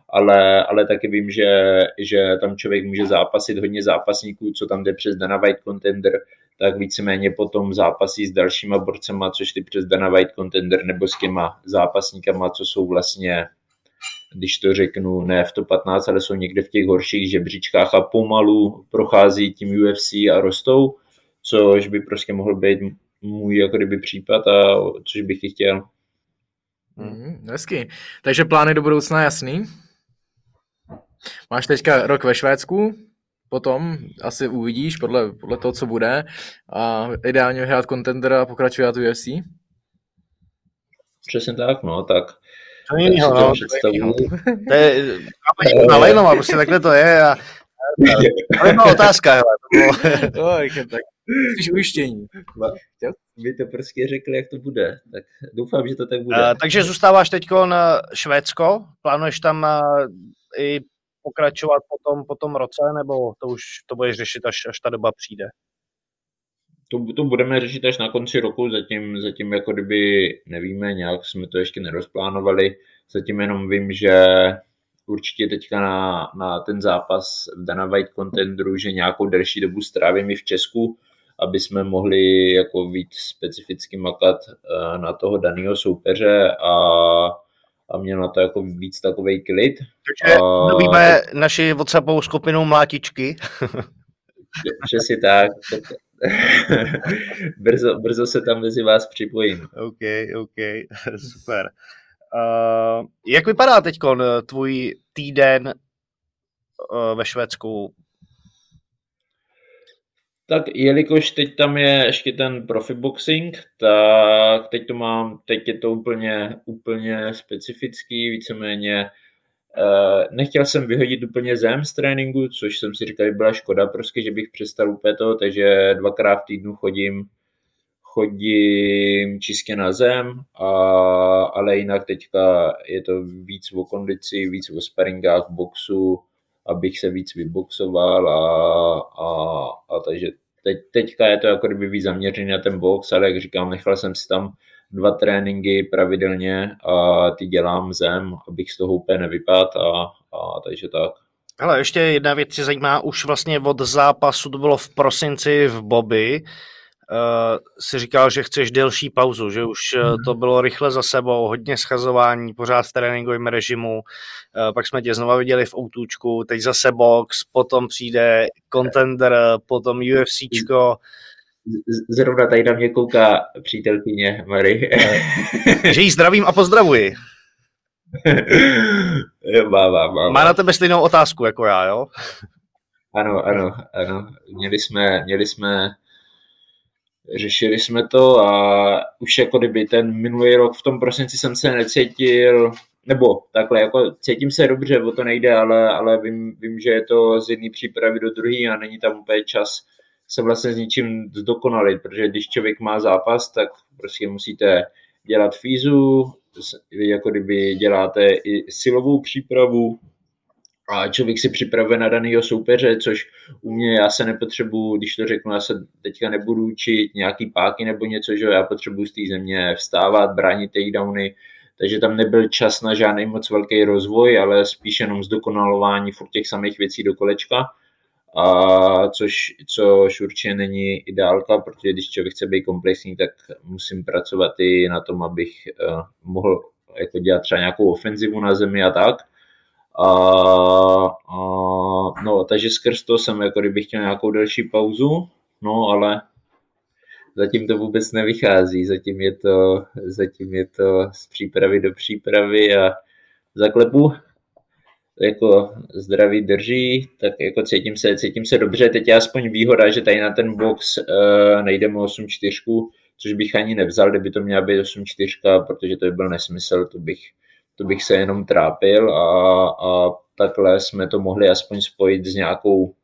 ale, ale taky vím, že, že tam člověk může zápasit hodně zápasníků, co tam jde přes Dana White Contender, tak víceméně potom zápasí s dalšíma borcema, což ty přes Dana White Contender nebo s těma zápasníkama, co jsou vlastně když to řeknu, ne v to 15, ale jsou někde v těch horších žebříčkách a pomalu prochází tím UFC a rostou, což by prostě mohl být můj jako kdyby případ a což bych i chtěl. Mm, hezky. Takže plány do budoucna jasný? Máš teďka rok ve Švédsku, potom asi uvidíš podle, podle toho, co bude a ideálně vyhrát contender a pokračovat UFC? Přesně tak, no, tak to je jiného, no. To je, na Lejnova, prostě takhle to je a to je otázka, hele. To bylo... [laughs] tak spíš ujištění. Vy to prostě řekli, jak to bude, tak doufám, že to tak bude. Uh, takže zůstáváš teď na Švédsko, plánuješ tam uh, i pokračovat po tom, po tom roce, nebo to už to budeš řešit, až, až ta doba přijde? To, to budeme řešit až na konci roku, zatím, zatím jako kdyby nevíme, nějak jsme to ještě nerozplánovali, zatím jenom vím, že určitě teďka na, na ten zápas v Dana White Contenderu, že nějakou delší dobu strávím i v Česku, aby jsme mohli jako víc specificky makat uh, na toho daného soupeře a, a měl na to jako víc takový klid. Takže a... víme naši WhatsAppovou skupinu Mlátičky. Přesně tak. [laughs] brzo, brzo se tam mezi vás připojím. OK, OK, [laughs] super. Uh, jak vypadá teď tvůj týden uh, ve Švédsku? Tak jelikož teď tam je ještě ten profi boxing, tak teď to mám, teď je to úplně, úplně specifický, víceméně Uh, nechtěl jsem vyhodit úplně zem z tréninku, což jsem si říkal, že byla škoda prostě, že bych přestal úplně to, takže dvakrát v týdnu chodím chodím čistě na zem, a, ale jinak teďka je to víc o kondici, víc o sparingách, boxu, abych se víc vyboxoval a, a, a takže teď, teďka je to jako kdyby víc zaměřený na ten box, ale jak říkám, nechal jsem si tam dva tréninky pravidelně a ty dělám zem, abych z toho úplně nevypadl a, a takže tak. Hele, ještě jedna věc se zajímá, už vlastně od zápasu, to bylo v prosinci v Bobby, uh, si říkal, že chceš delší pauzu, že už uh, to bylo rychle za sebou, hodně schazování, pořád v tréninkovém režimu, uh, pak jsme tě znova viděli v outůčku, teď zase box, potom přijde contender, potom UFCčko, zrovna tady na mě kouká přítelkyně Mary. [laughs] že jí zdravím a pozdravuji. má, má, má, má na tebe stejnou otázku jako já, jo? Ano, ano, ano. Měli jsme, měli jsme, řešili jsme to a už jako kdyby ten minulý rok v tom prosinci jsem se necítil, nebo takhle, jako cítím se dobře, o to nejde, ale, ale vím, vím, že je to z jedné přípravy do druhé a není tam úplně čas se vlastně s ničím zdokonalit, protože když člověk má zápas, tak prostě musíte dělat fízu, jako kdyby děláte i silovou přípravu, a člověk si připravuje na daného soupeře, což u mě já se nepotřebuju, když to řeknu, já se teďka nebudu učit nějaký páky nebo něco, že já potřebuju z té země vstávat, bránit takedowny, takže tam nebyl čas na žádný moc velký rozvoj, ale spíš jenom zdokonalování furt těch samých věcí do kolečka a což, což určitě není ideálka, protože když člověk chce být komplexní, tak musím pracovat i na tom, abych uh, mohl jako dělat třeba nějakou ofenzivu na zemi a tak. A, a, no, takže skrz to jsem jako kdybych chtěl nějakou delší pauzu, no ale zatím to vůbec nevychází, zatím je to, zatím je to z přípravy do přípravy a zaklepu jako zdraví drží, tak jako cítím se, cítím se dobře. Teď je aspoň výhoda, že tady na ten box uh, nejdeme 8-4, což bych ani nevzal, kdyby to měla být 8-4, protože to by byl nesmysl, to bych, to bych se jenom trápil a, a takhle jsme to mohli aspoň spojit s nějakou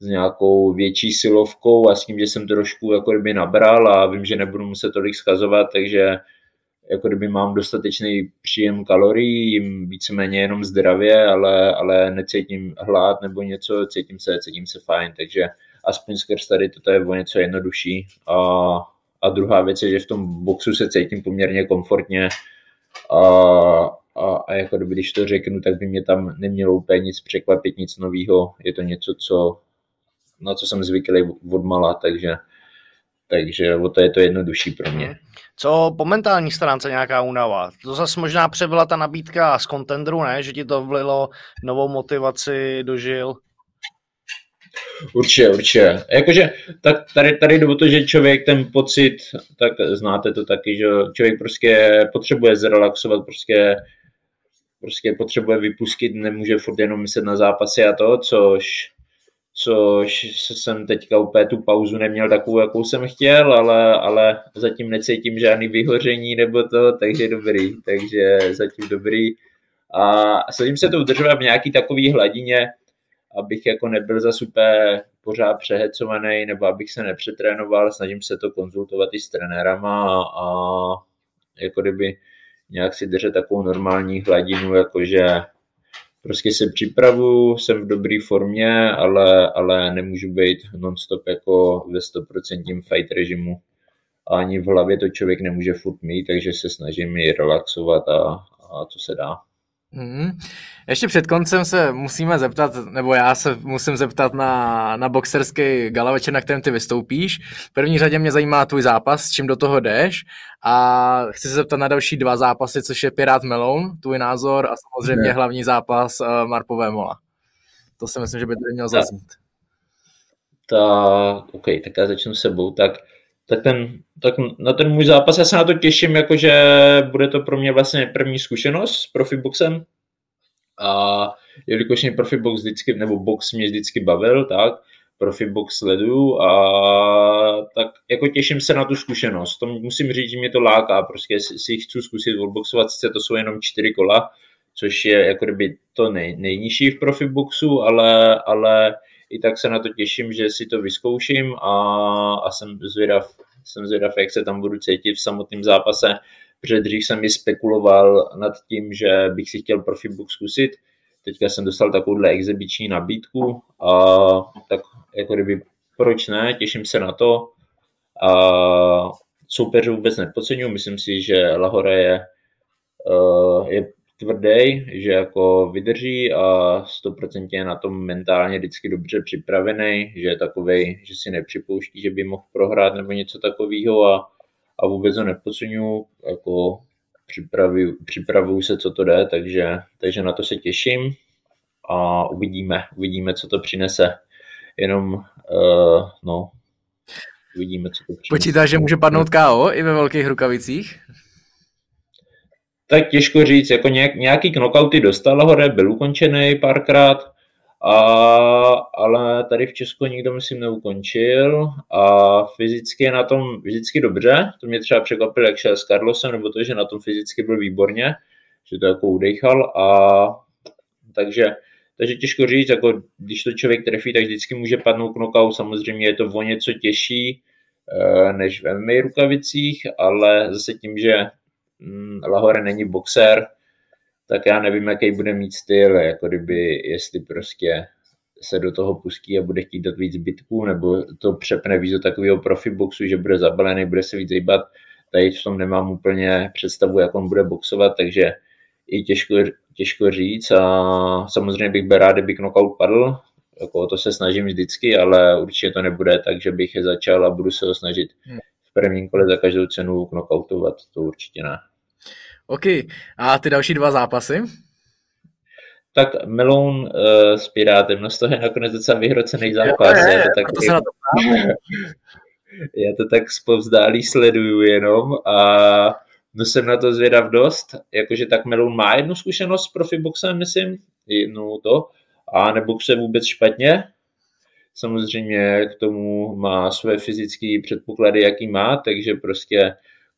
s nějakou větší silovkou a s tím, že jsem trošku jako kdyby nabral a vím, že nebudu muset tolik schazovat, takže jako kdyby mám dostatečný příjem kalorií, jim víceméně jenom zdravě, ale, ale necítím hlad nebo něco, cítím se, cítím se fajn, takže aspoň skrz tady toto je o něco jednodušší. A, a druhá věc je, že v tom boxu se cítím poměrně komfortně a, a, a jako kdyby, když to řeknu, tak by mě tam nemělo úplně nic překvapit, nic nového. Je to něco, co, na co jsem zvyklý od mala, takže, takže o to je to jednodušší pro mě. Co po mentální stránce nějaká únava? To zase možná přebyla ta nabídka z kontendru, ne? Že ti to vlilo novou motivaci dožil? Určitě, určitě. Jakože tak tady, tady jde o to, že člověk ten pocit, tak znáte to taky, že člověk prostě potřebuje zrelaxovat, prostě, prostě potřebuje vypustit, nemůže furt jenom myslet na zápasy a to, což což jsem teďka úplně tu pauzu neměl takovou, jakou jsem chtěl, ale, ale zatím necítím žádný vyhoření nebo to, takže dobrý, takže zatím dobrý. A snažím se to udržovat v nějaký takový hladině, abych jako nebyl za super pořád přehecovaný, nebo abych se nepřetrénoval, snažím se to konzultovat i s trenérama a, a jako kdyby nějak si držet takovou normální hladinu, jakože prostě se připravu, jsem v dobré formě, ale, ale nemůžu být non-stop jako ve 100% fight režimu. A ani v hlavě to člověk nemůže furt mít, takže se snažím i relaxovat a, a co se dá. Hmm. Ještě před koncem se musíme zeptat, nebo já se musím zeptat na, na boxerský gala večer, na kterém ty vystoupíš. V první řadě mě zajímá tvůj zápas, s čím do toho jdeš a chci se zeptat na další dva zápasy, což je Pirát Meloun, tvůj názor a samozřejmě ne. hlavní zápas uh, Marpové Mola. To si myslím, že by tady měl zaznít. Tak, OK, tak já začnu sebou. Tak tak, ten, tak na ten můj zápas já se na to těším, jakože bude to pro mě vlastně první zkušenost s profiboxem. A jelikož mě profibox vždycky, nebo box mě vždycky bavil, tak profibox sleduju a tak jako těším se na tu zkušenost. To musím říct, že mě to láká, prostě si chci zkusit odboxovat, sice to jsou jenom čtyři kola, což je jako kdyby to nej, nejnižší v profiboxu, ale, ale i tak se na to těším, že si to vyzkouším a, a jsem zvědav, jsem zvědav, jak se tam budu cítit v samotném zápase, protože dřív jsem mi spekuloval nad tím, že bych si chtěl profibook zkusit, teďka jsem dostal takovouhle exibiční nabídku a tak jako kdyby proč ne, těším se na to. A soupeře vůbec nepodceňuji, myslím si, že Lahore je, uh, je tvrdý, že jako vydrží a 100% je na tom mentálně vždycky dobře připravený, že je takový, že si nepřipouští, že by mohl prohrát nebo něco takového a, a vůbec ho nepodceňuji, jako připravuju, připravuju se, co to jde, takže, takže na to se těším a uvidíme, uvidíme, co to přinese. Jenom, uh, no, uvidíme, co to přinese. Počítáš, že může padnout KO i ve velkých rukavicích? Tak těžko říct, jako nějak, nějaký knockouty dostal hore, byl ukončený párkrát, a, ale tady v Česku nikdo myslím neukončil a fyzicky je na tom vždycky dobře, to mě třeba překvapilo, jak šel s Carlosem, nebo to, že na tom fyzicky byl výborně, že to jako udechal a takže, takže těžko říct, jako když to člověk trefí, tak vždycky může padnout knockout, samozřejmě je to o něco těžší eh, než v MMA rukavicích, ale zase tím, že Lahore není boxer, tak já nevím, jaký bude mít styl, jako kdyby, jestli prostě se do toho pustí a bude chtít dát víc zbytků, nebo to přepne víc do takového profi boxu, že bude zabalený, bude se víc zejbat. Tady v tom nemám úplně představu, jak on bude boxovat, takže i těžko, těžko říct a samozřejmě bych byl rád, kdyby knockout padl, Jako to se snažím vždycky, ale určitě to nebude tak, že bych je začal a budu se ho snažit hmm. v prvním kole za každou cenu knockoutovat, to určitě ne. OK, a ty další dva zápasy? Tak Melon uh, s Pirátem, no z toho je nakonec docela vyhrocený zápas. Je, je, je, to tak, to se na to [laughs] já to tak zpovzdálí sleduju jenom a no jsem na to zvědav dost, jakože tak Melon má jednu zkušenost s profiboxem, myslím, jednu to, a neboxuje vůbec špatně. Samozřejmě k tomu má své fyzické předpoklady, jaký má, takže prostě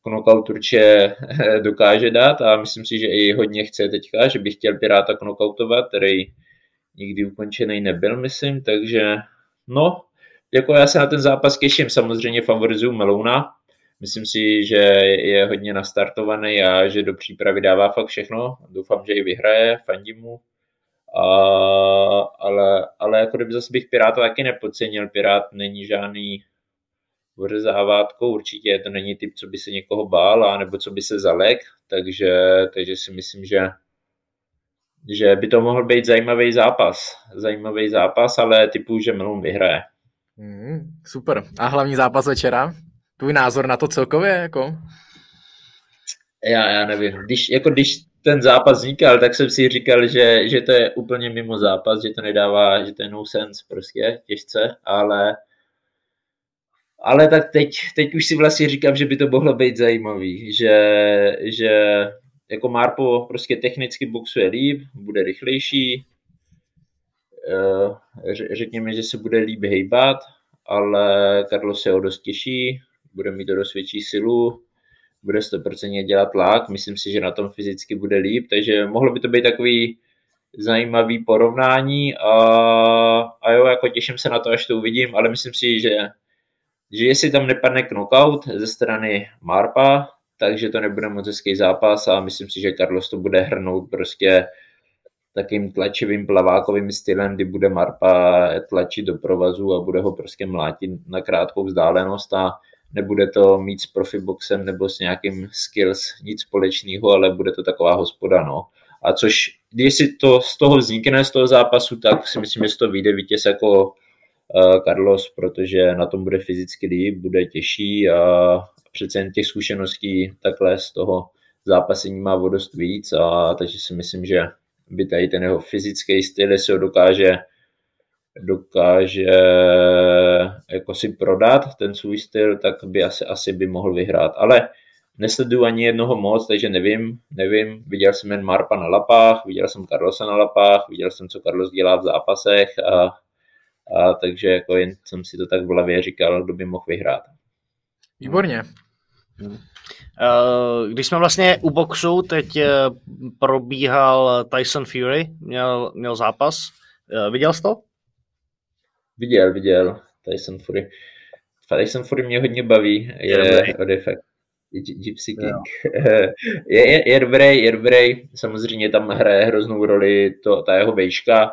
knockout určitě dokáže dát a myslím si, že i hodně chce teďka, že by chtěl Piráta knockoutovat, který nikdy ukončený nebyl, myslím, takže no, jako já se na ten zápas těším, samozřejmě favorizuju Melouna, myslím si, že je hodně nastartovaný a že do přípravy dává fakt všechno, doufám, že i vyhraje, fandím mu, a, ale, ale jako kdyby zase bych Piráta taky nepodcenil, Pirát není žádný vrzávátko, určitě to není typ, co by se někoho bál, a nebo co by se zalek, takže, takže si myslím, že že by to mohl být zajímavý zápas. Zajímavý zápas, ale typu, že Melon vyhraje. Mm, super. A hlavní zápas večera? Tvůj názor na to celkově? Jako? Já, já nevím. Když, jako když ten zápas vznikal, tak jsem si říkal, že, že to je úplně mimo zápas, že to nedává, že to je no sense prostě, těžce, ale ale tak teď, teď už si vlastně říkám, že by to mohlo být zajímavý, že, že jako Marpo prostě technicky boxuje líp, bude rychlejší, eh, řekněme, že se bude líp hejbat, ale Carlos se o dost těší, bude mít o dost větší silu, bude 100% dělat tlak, myslím si, že na tom fyzicky bude líp, takže mohlo by to být takový zajímavý porovnání a, a jo, jako těším se na to, až to uvidím, ale myslím si, že, že jestli tam nepadne knockout ze strany Marpa, takže to nebude moc hezký zápas a myslím si, že Carlos to bude hrnout prostě takým tlačivým plavákovým stylem, kdy bude Marpa tlačit do provazu a bude ho prostě mlátit na krátkou vzdálenost a nebude to mít s profiboxem nebo s nějakým skills nic společného, ale bude to taková hospoda, no. A což, když si to z toho vznikne, z toho zápasu, tak si myslím, že toho vyjde vítěz jako Carlos, protože na tom bude fyzicky líp, bude těžší a přece jen těch zkušeností takhle z toho zápasení má o dost víc a takže si myslím, že by tady ten jeho fyzický styl, se ho dokáže dokáže jako si prodat ten svůj styl, tak by asi, asi by mohl vyhrát. Ale nesleduju ani jednoho moc, takže nevím, nevím. Viděl jsem jen Marpa na lapách, viděl jsem Carlosa na lapách, viděl jsem, co Carlos dělá v zápasech a, a takže jako jen jsem si to tak v hlavě říkal, kdo by mohl vyhrát. Výborně. Eh, když jsme vlastně u boxu, teď eh, probíhal Tyson Fury, měl, měl zápas. Eh, viděl jsi to? Viděl, viděl. Tyson Fury. Tyson Fury mě hodně baví. Je, je fakt. Gypsy King. [laughs] je, je, je, dobrý, je dobrý. Samozřejmě tam hraje hroznou roli to, ta jeho vejška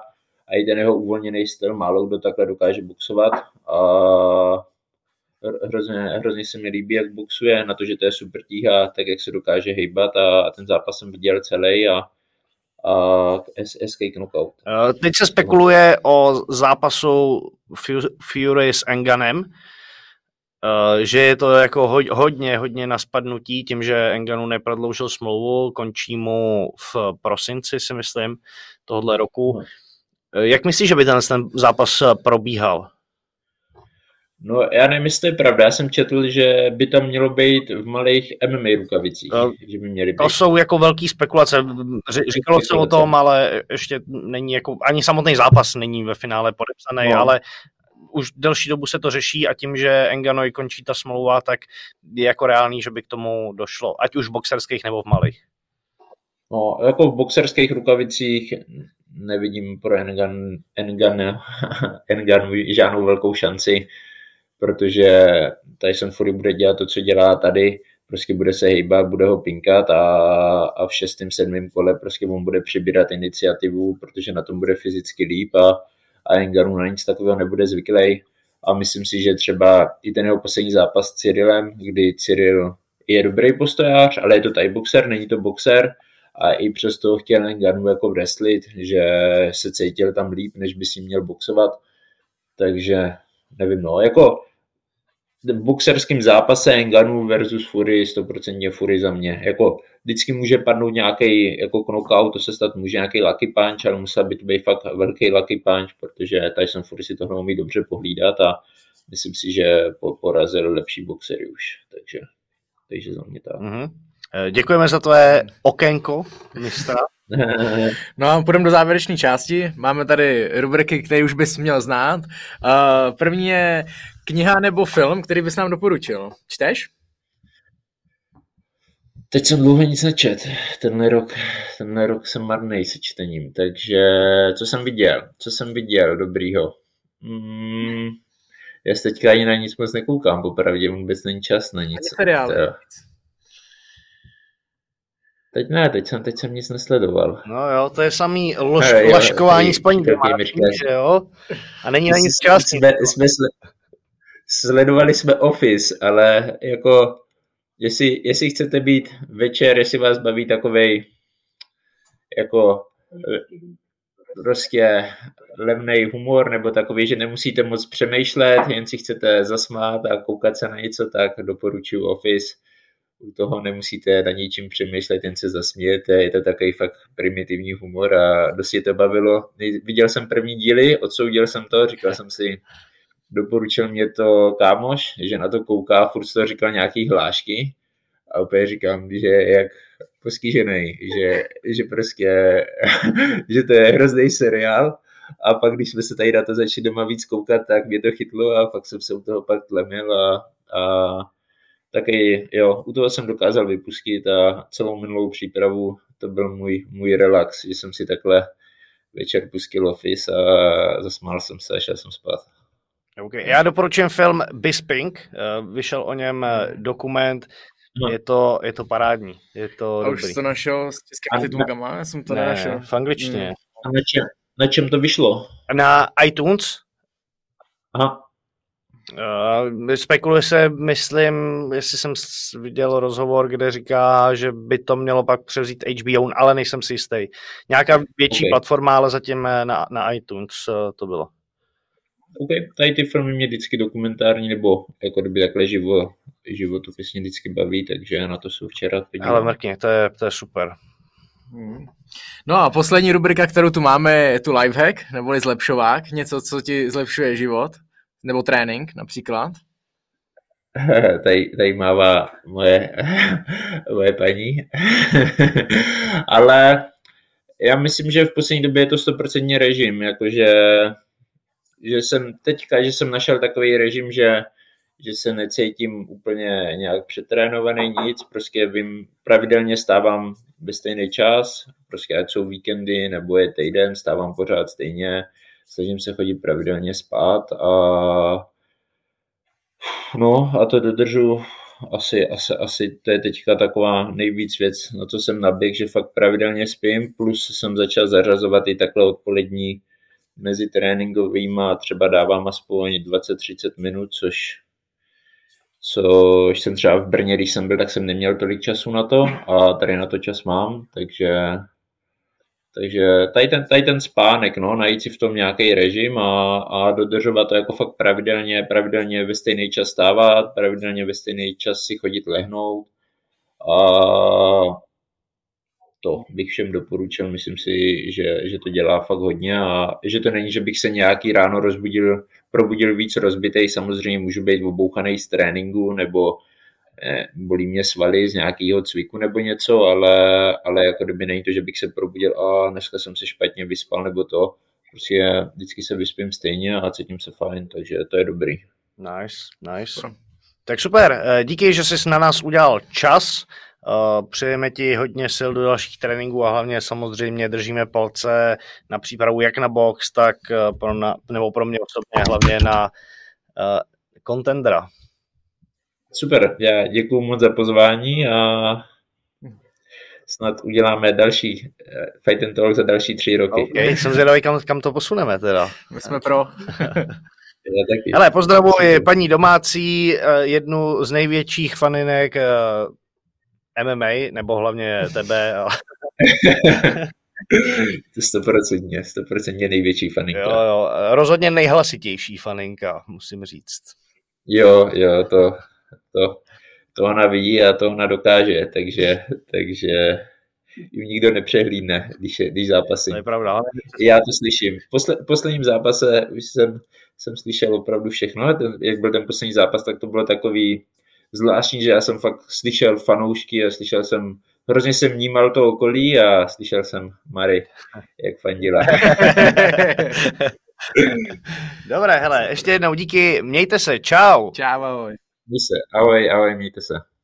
a i ten jeho uvolněný styl. Málo kdo takhle dokáže boxovat. A hrozně, hrozně se mi líbí, jak boxuje, na to, že to je super tíha, tak jak se dokáže hejbat a, a ten zápas jsem viděl celý a, a SK knockout. Eh, teď se spekuluje o zápasu Fury s Enganem, eh, že je to jako hodně, hodně na spadnutí tím, že Enganu neprodloužil smlouvu, končí mu v prosinci, si myslím, tohle roku. Eh, jak myslíš, že by ten, ten zápas probíhal? No já nevím, jestli to je pravda. Já jsem četl, že by tam mělo být v malých MMA rukavicích. No, že by měly být. To jsou jako velký spekulace. Říkalo se o tom, ale ještě není jako, ani samotný zápas není ve finále podepsaný, no. ale už delší dobu se to řeší a tím, že Enganoj končí ta smlouva, tak je jako reálný, že by k tomu došlo. Ať už v boxerských nebo v malých. No, jako v boxerských rukavicích nevidím pro Engan, Engan, [laughs] Engan žádnou velkou šanci protože Tyson Fury bude dělat to, co dělá tady, prostě bude se hejbat, bude ho pinkat a, a v šestém, sedmém kole prostě on bude přibírat iniciativu, protože na tom bude fyzicky líp a, a Engaru na nic takového nebude zvyklý. A myslím si, že třeba i ten jeho poslední zápas s Cyrilem, kdy Cyril je dobrý postojář, ale je to tady boxer, není to boxer a i přesto chtěl Enganu jako wrestlit, že se cítil tam líp, než by si měl boxovat, takže nevím, no, jako v boxerském zápase Enganu versus Fury, 100% Fury za mě. Jako vždycky může padnout nějaký jako knockout, to se stát může nějaký lucky punch, ale musel by to být fakt velký lucky punch, protože Tyson Fury si tohle umí dobře pohlídat a myslím si, že porazil lepší boxery už, takže, takže za mě tak. Mm-hmm. Děkujeme za tvoje okénko, mistra. [laughs] No a půjdeme do závěrečné části. Máme tady rubriky, které už bys měl znát. Uh, první je kniha nebo film, který bys nám doporučil. Čteš? Teď jsem dlouho nic nečet. Tenhle rok, tenhle rok jsem marný se čtením, takže co jsem viděl? Co jsem viděl dobrýho? Mm, já se teďka ani na nic moc nekoukám, popravdě vůbec není čas na nic. Seriál. Teď ne, teď jsem, teď jsem nic nesledoval. No jo, to je samý lož, no, jo, laškování s paní že jo? A není na nic čas. Jsme, jsme sledovali jsme Office, ale jako jestli, jestli chcete být večer, jestli vás baví takovej jako prostě levný humor nebo takový, že nemusíte moc přemýšlet, jen si chcete zasmát a koukat se na něco, tak doporučuji Office u toho nemusíte na ničím přemýšlet, jen se zasmějete, je to takový fakt primitivní humor a dost je to bavilo. Viděl jsem první díly, odsoudil jsem to, říkal jsem si, doporučil mě to kámoš, že na to kouká, furt to říkal nějaký hlášky a úplně říkám, že jak poskýžený, že, že prostě, [laughs] že to je hrozný seriál a pak, když jsme se tady na to začali doma víc koukat, tak mě to chytlo a pak jsem se u toho pak tlemil a, a taky jo, u toho jsem dokázal vypustit a celou minulou přípravu to byl můj, můj relax, že jsem si takhle večer pustil Office a zasmál jsem se a šel jsem spát. Okay. Já doporučím film Bisping, eh, vyšel o něm eh, dokument, no. je, to, je to parádní, je to A dobrý. už to našel s českými titulkama? Já jsem to ne, nenašel. v angličtině. Hmm. A na čem, na čem to vyšlo? Na iTunes. Aha. Uh, spekuluje se, myslím, jestli jsem viděl rozhovor, kde říká, že by to mělo pak převzít HBO, ale nejsem si jistý. Nějaká větší okay. platforma, ale zatím na, na iTunes uh, to bylo. OK, tady ty filmy mě vždycky dokumentární, nebo jako kdyby takhle živo, životopisně vždycky baví, takže na to jsou včera podívám. Ale Markin, to je, to je super. Hmm. No a poslední rubrika, kterou tu máme, je tu lifehack, neboli zlepšovák, něco, co ti zlepšuje život. Nebo trénink například? [laughs] tady, tady mává moje, [laughs] moje paní. [laughs] Ale já myslím, že v poslední době je to 100% režim, jakože že jsem teďka, že jsem našel takový režim, že, že se necítím úplně nějak přetrénovaný, nic, prostě vím, pravidelně stávám ve stejný čas, prostě ať jsou víkendy nebo je týden, stávám pořád stejně, snažím se chodit pravidelně spát a no a to dodržu asi, asi, asi to je teďka taková nejvíc věc, na co jsem naběh, že fakt pravidelně spím, plus jsem začal zařazovat i takhle odpolední mezi tréninkovýma třeba dávám aspoň 20-30 minut, což což jsem třeba v Brně, když jsem byl, tak jsem neměl tolik času na to a tady na to čas mám, takže takže tady ten, tady ten spánek, no, najít si v tom nějaký režim a, a dodržovat to jako fakt pravidelně, pravidelně ve stejný čas stávat, pravidelně ve stejný čas si chodit lehnout. A to bych všem doporučil, myslím si, že, že to dělá fakt hodně a že to není, že bych se nějaký ráno rozbudil, probudil víc rozbitej, samozřejmě můžu být obouchaný z tréninku nebo bolí mě svaly z nějakého cviku nebo něco, ale, ale jako kdyby není to, že bych se probudil a dneska jsem se špatně vyspal nebo to, prostě vždycky se vyspím stejně a cítím se fajn, takže to je dobrý. Nice, nice. Tak super, eh, díky, že jsi na nás udělal čas. Uh, přejeme ti hodně sil do dalších tréninků a hlavně samozřejmě držíme palce na přípravu jak na box, tak pro na, nebo pro mě osobně hlavně na uh, contendera. Super, já děkuji moc za pozvání a snad uděláme další Fight and Talk za další tři roky. Okay, jsem zvědavý, kam, kam to posuneme teda. My jsme pro. [laughs] Ale pozdravuji paní domácí, jednu z největších faninek MMA, nebo hlavně tebe. Ale... [laughs] to stoprocentně, stoprocentně největší faninka. Jo, jo, rozhodně nejhlasitější faninka, musím říct. Jo, jo, to, to, to ona vidí a to ona dokáže, takže, takže jim nikdo nepřehlídne, když, je, když zápasí. To je pravda. Já to slyším. V posle, posledním zápase už jsem, jsem slyšel opravdu všechno, ale ten, jak byl ten poslední zápas, tak to bylo takový zvláštní, že já jsem fakt slyšel fanoušky a slyšel jsem, hrozně jsem vnímal to okolí a slyšel jsem Mary, jak fandila. [laughs] Dobré, hele, ještě jednou díky, mějte se, čau. Čau, ahoj. Mějte se, ahoj, ahoj, mějte se.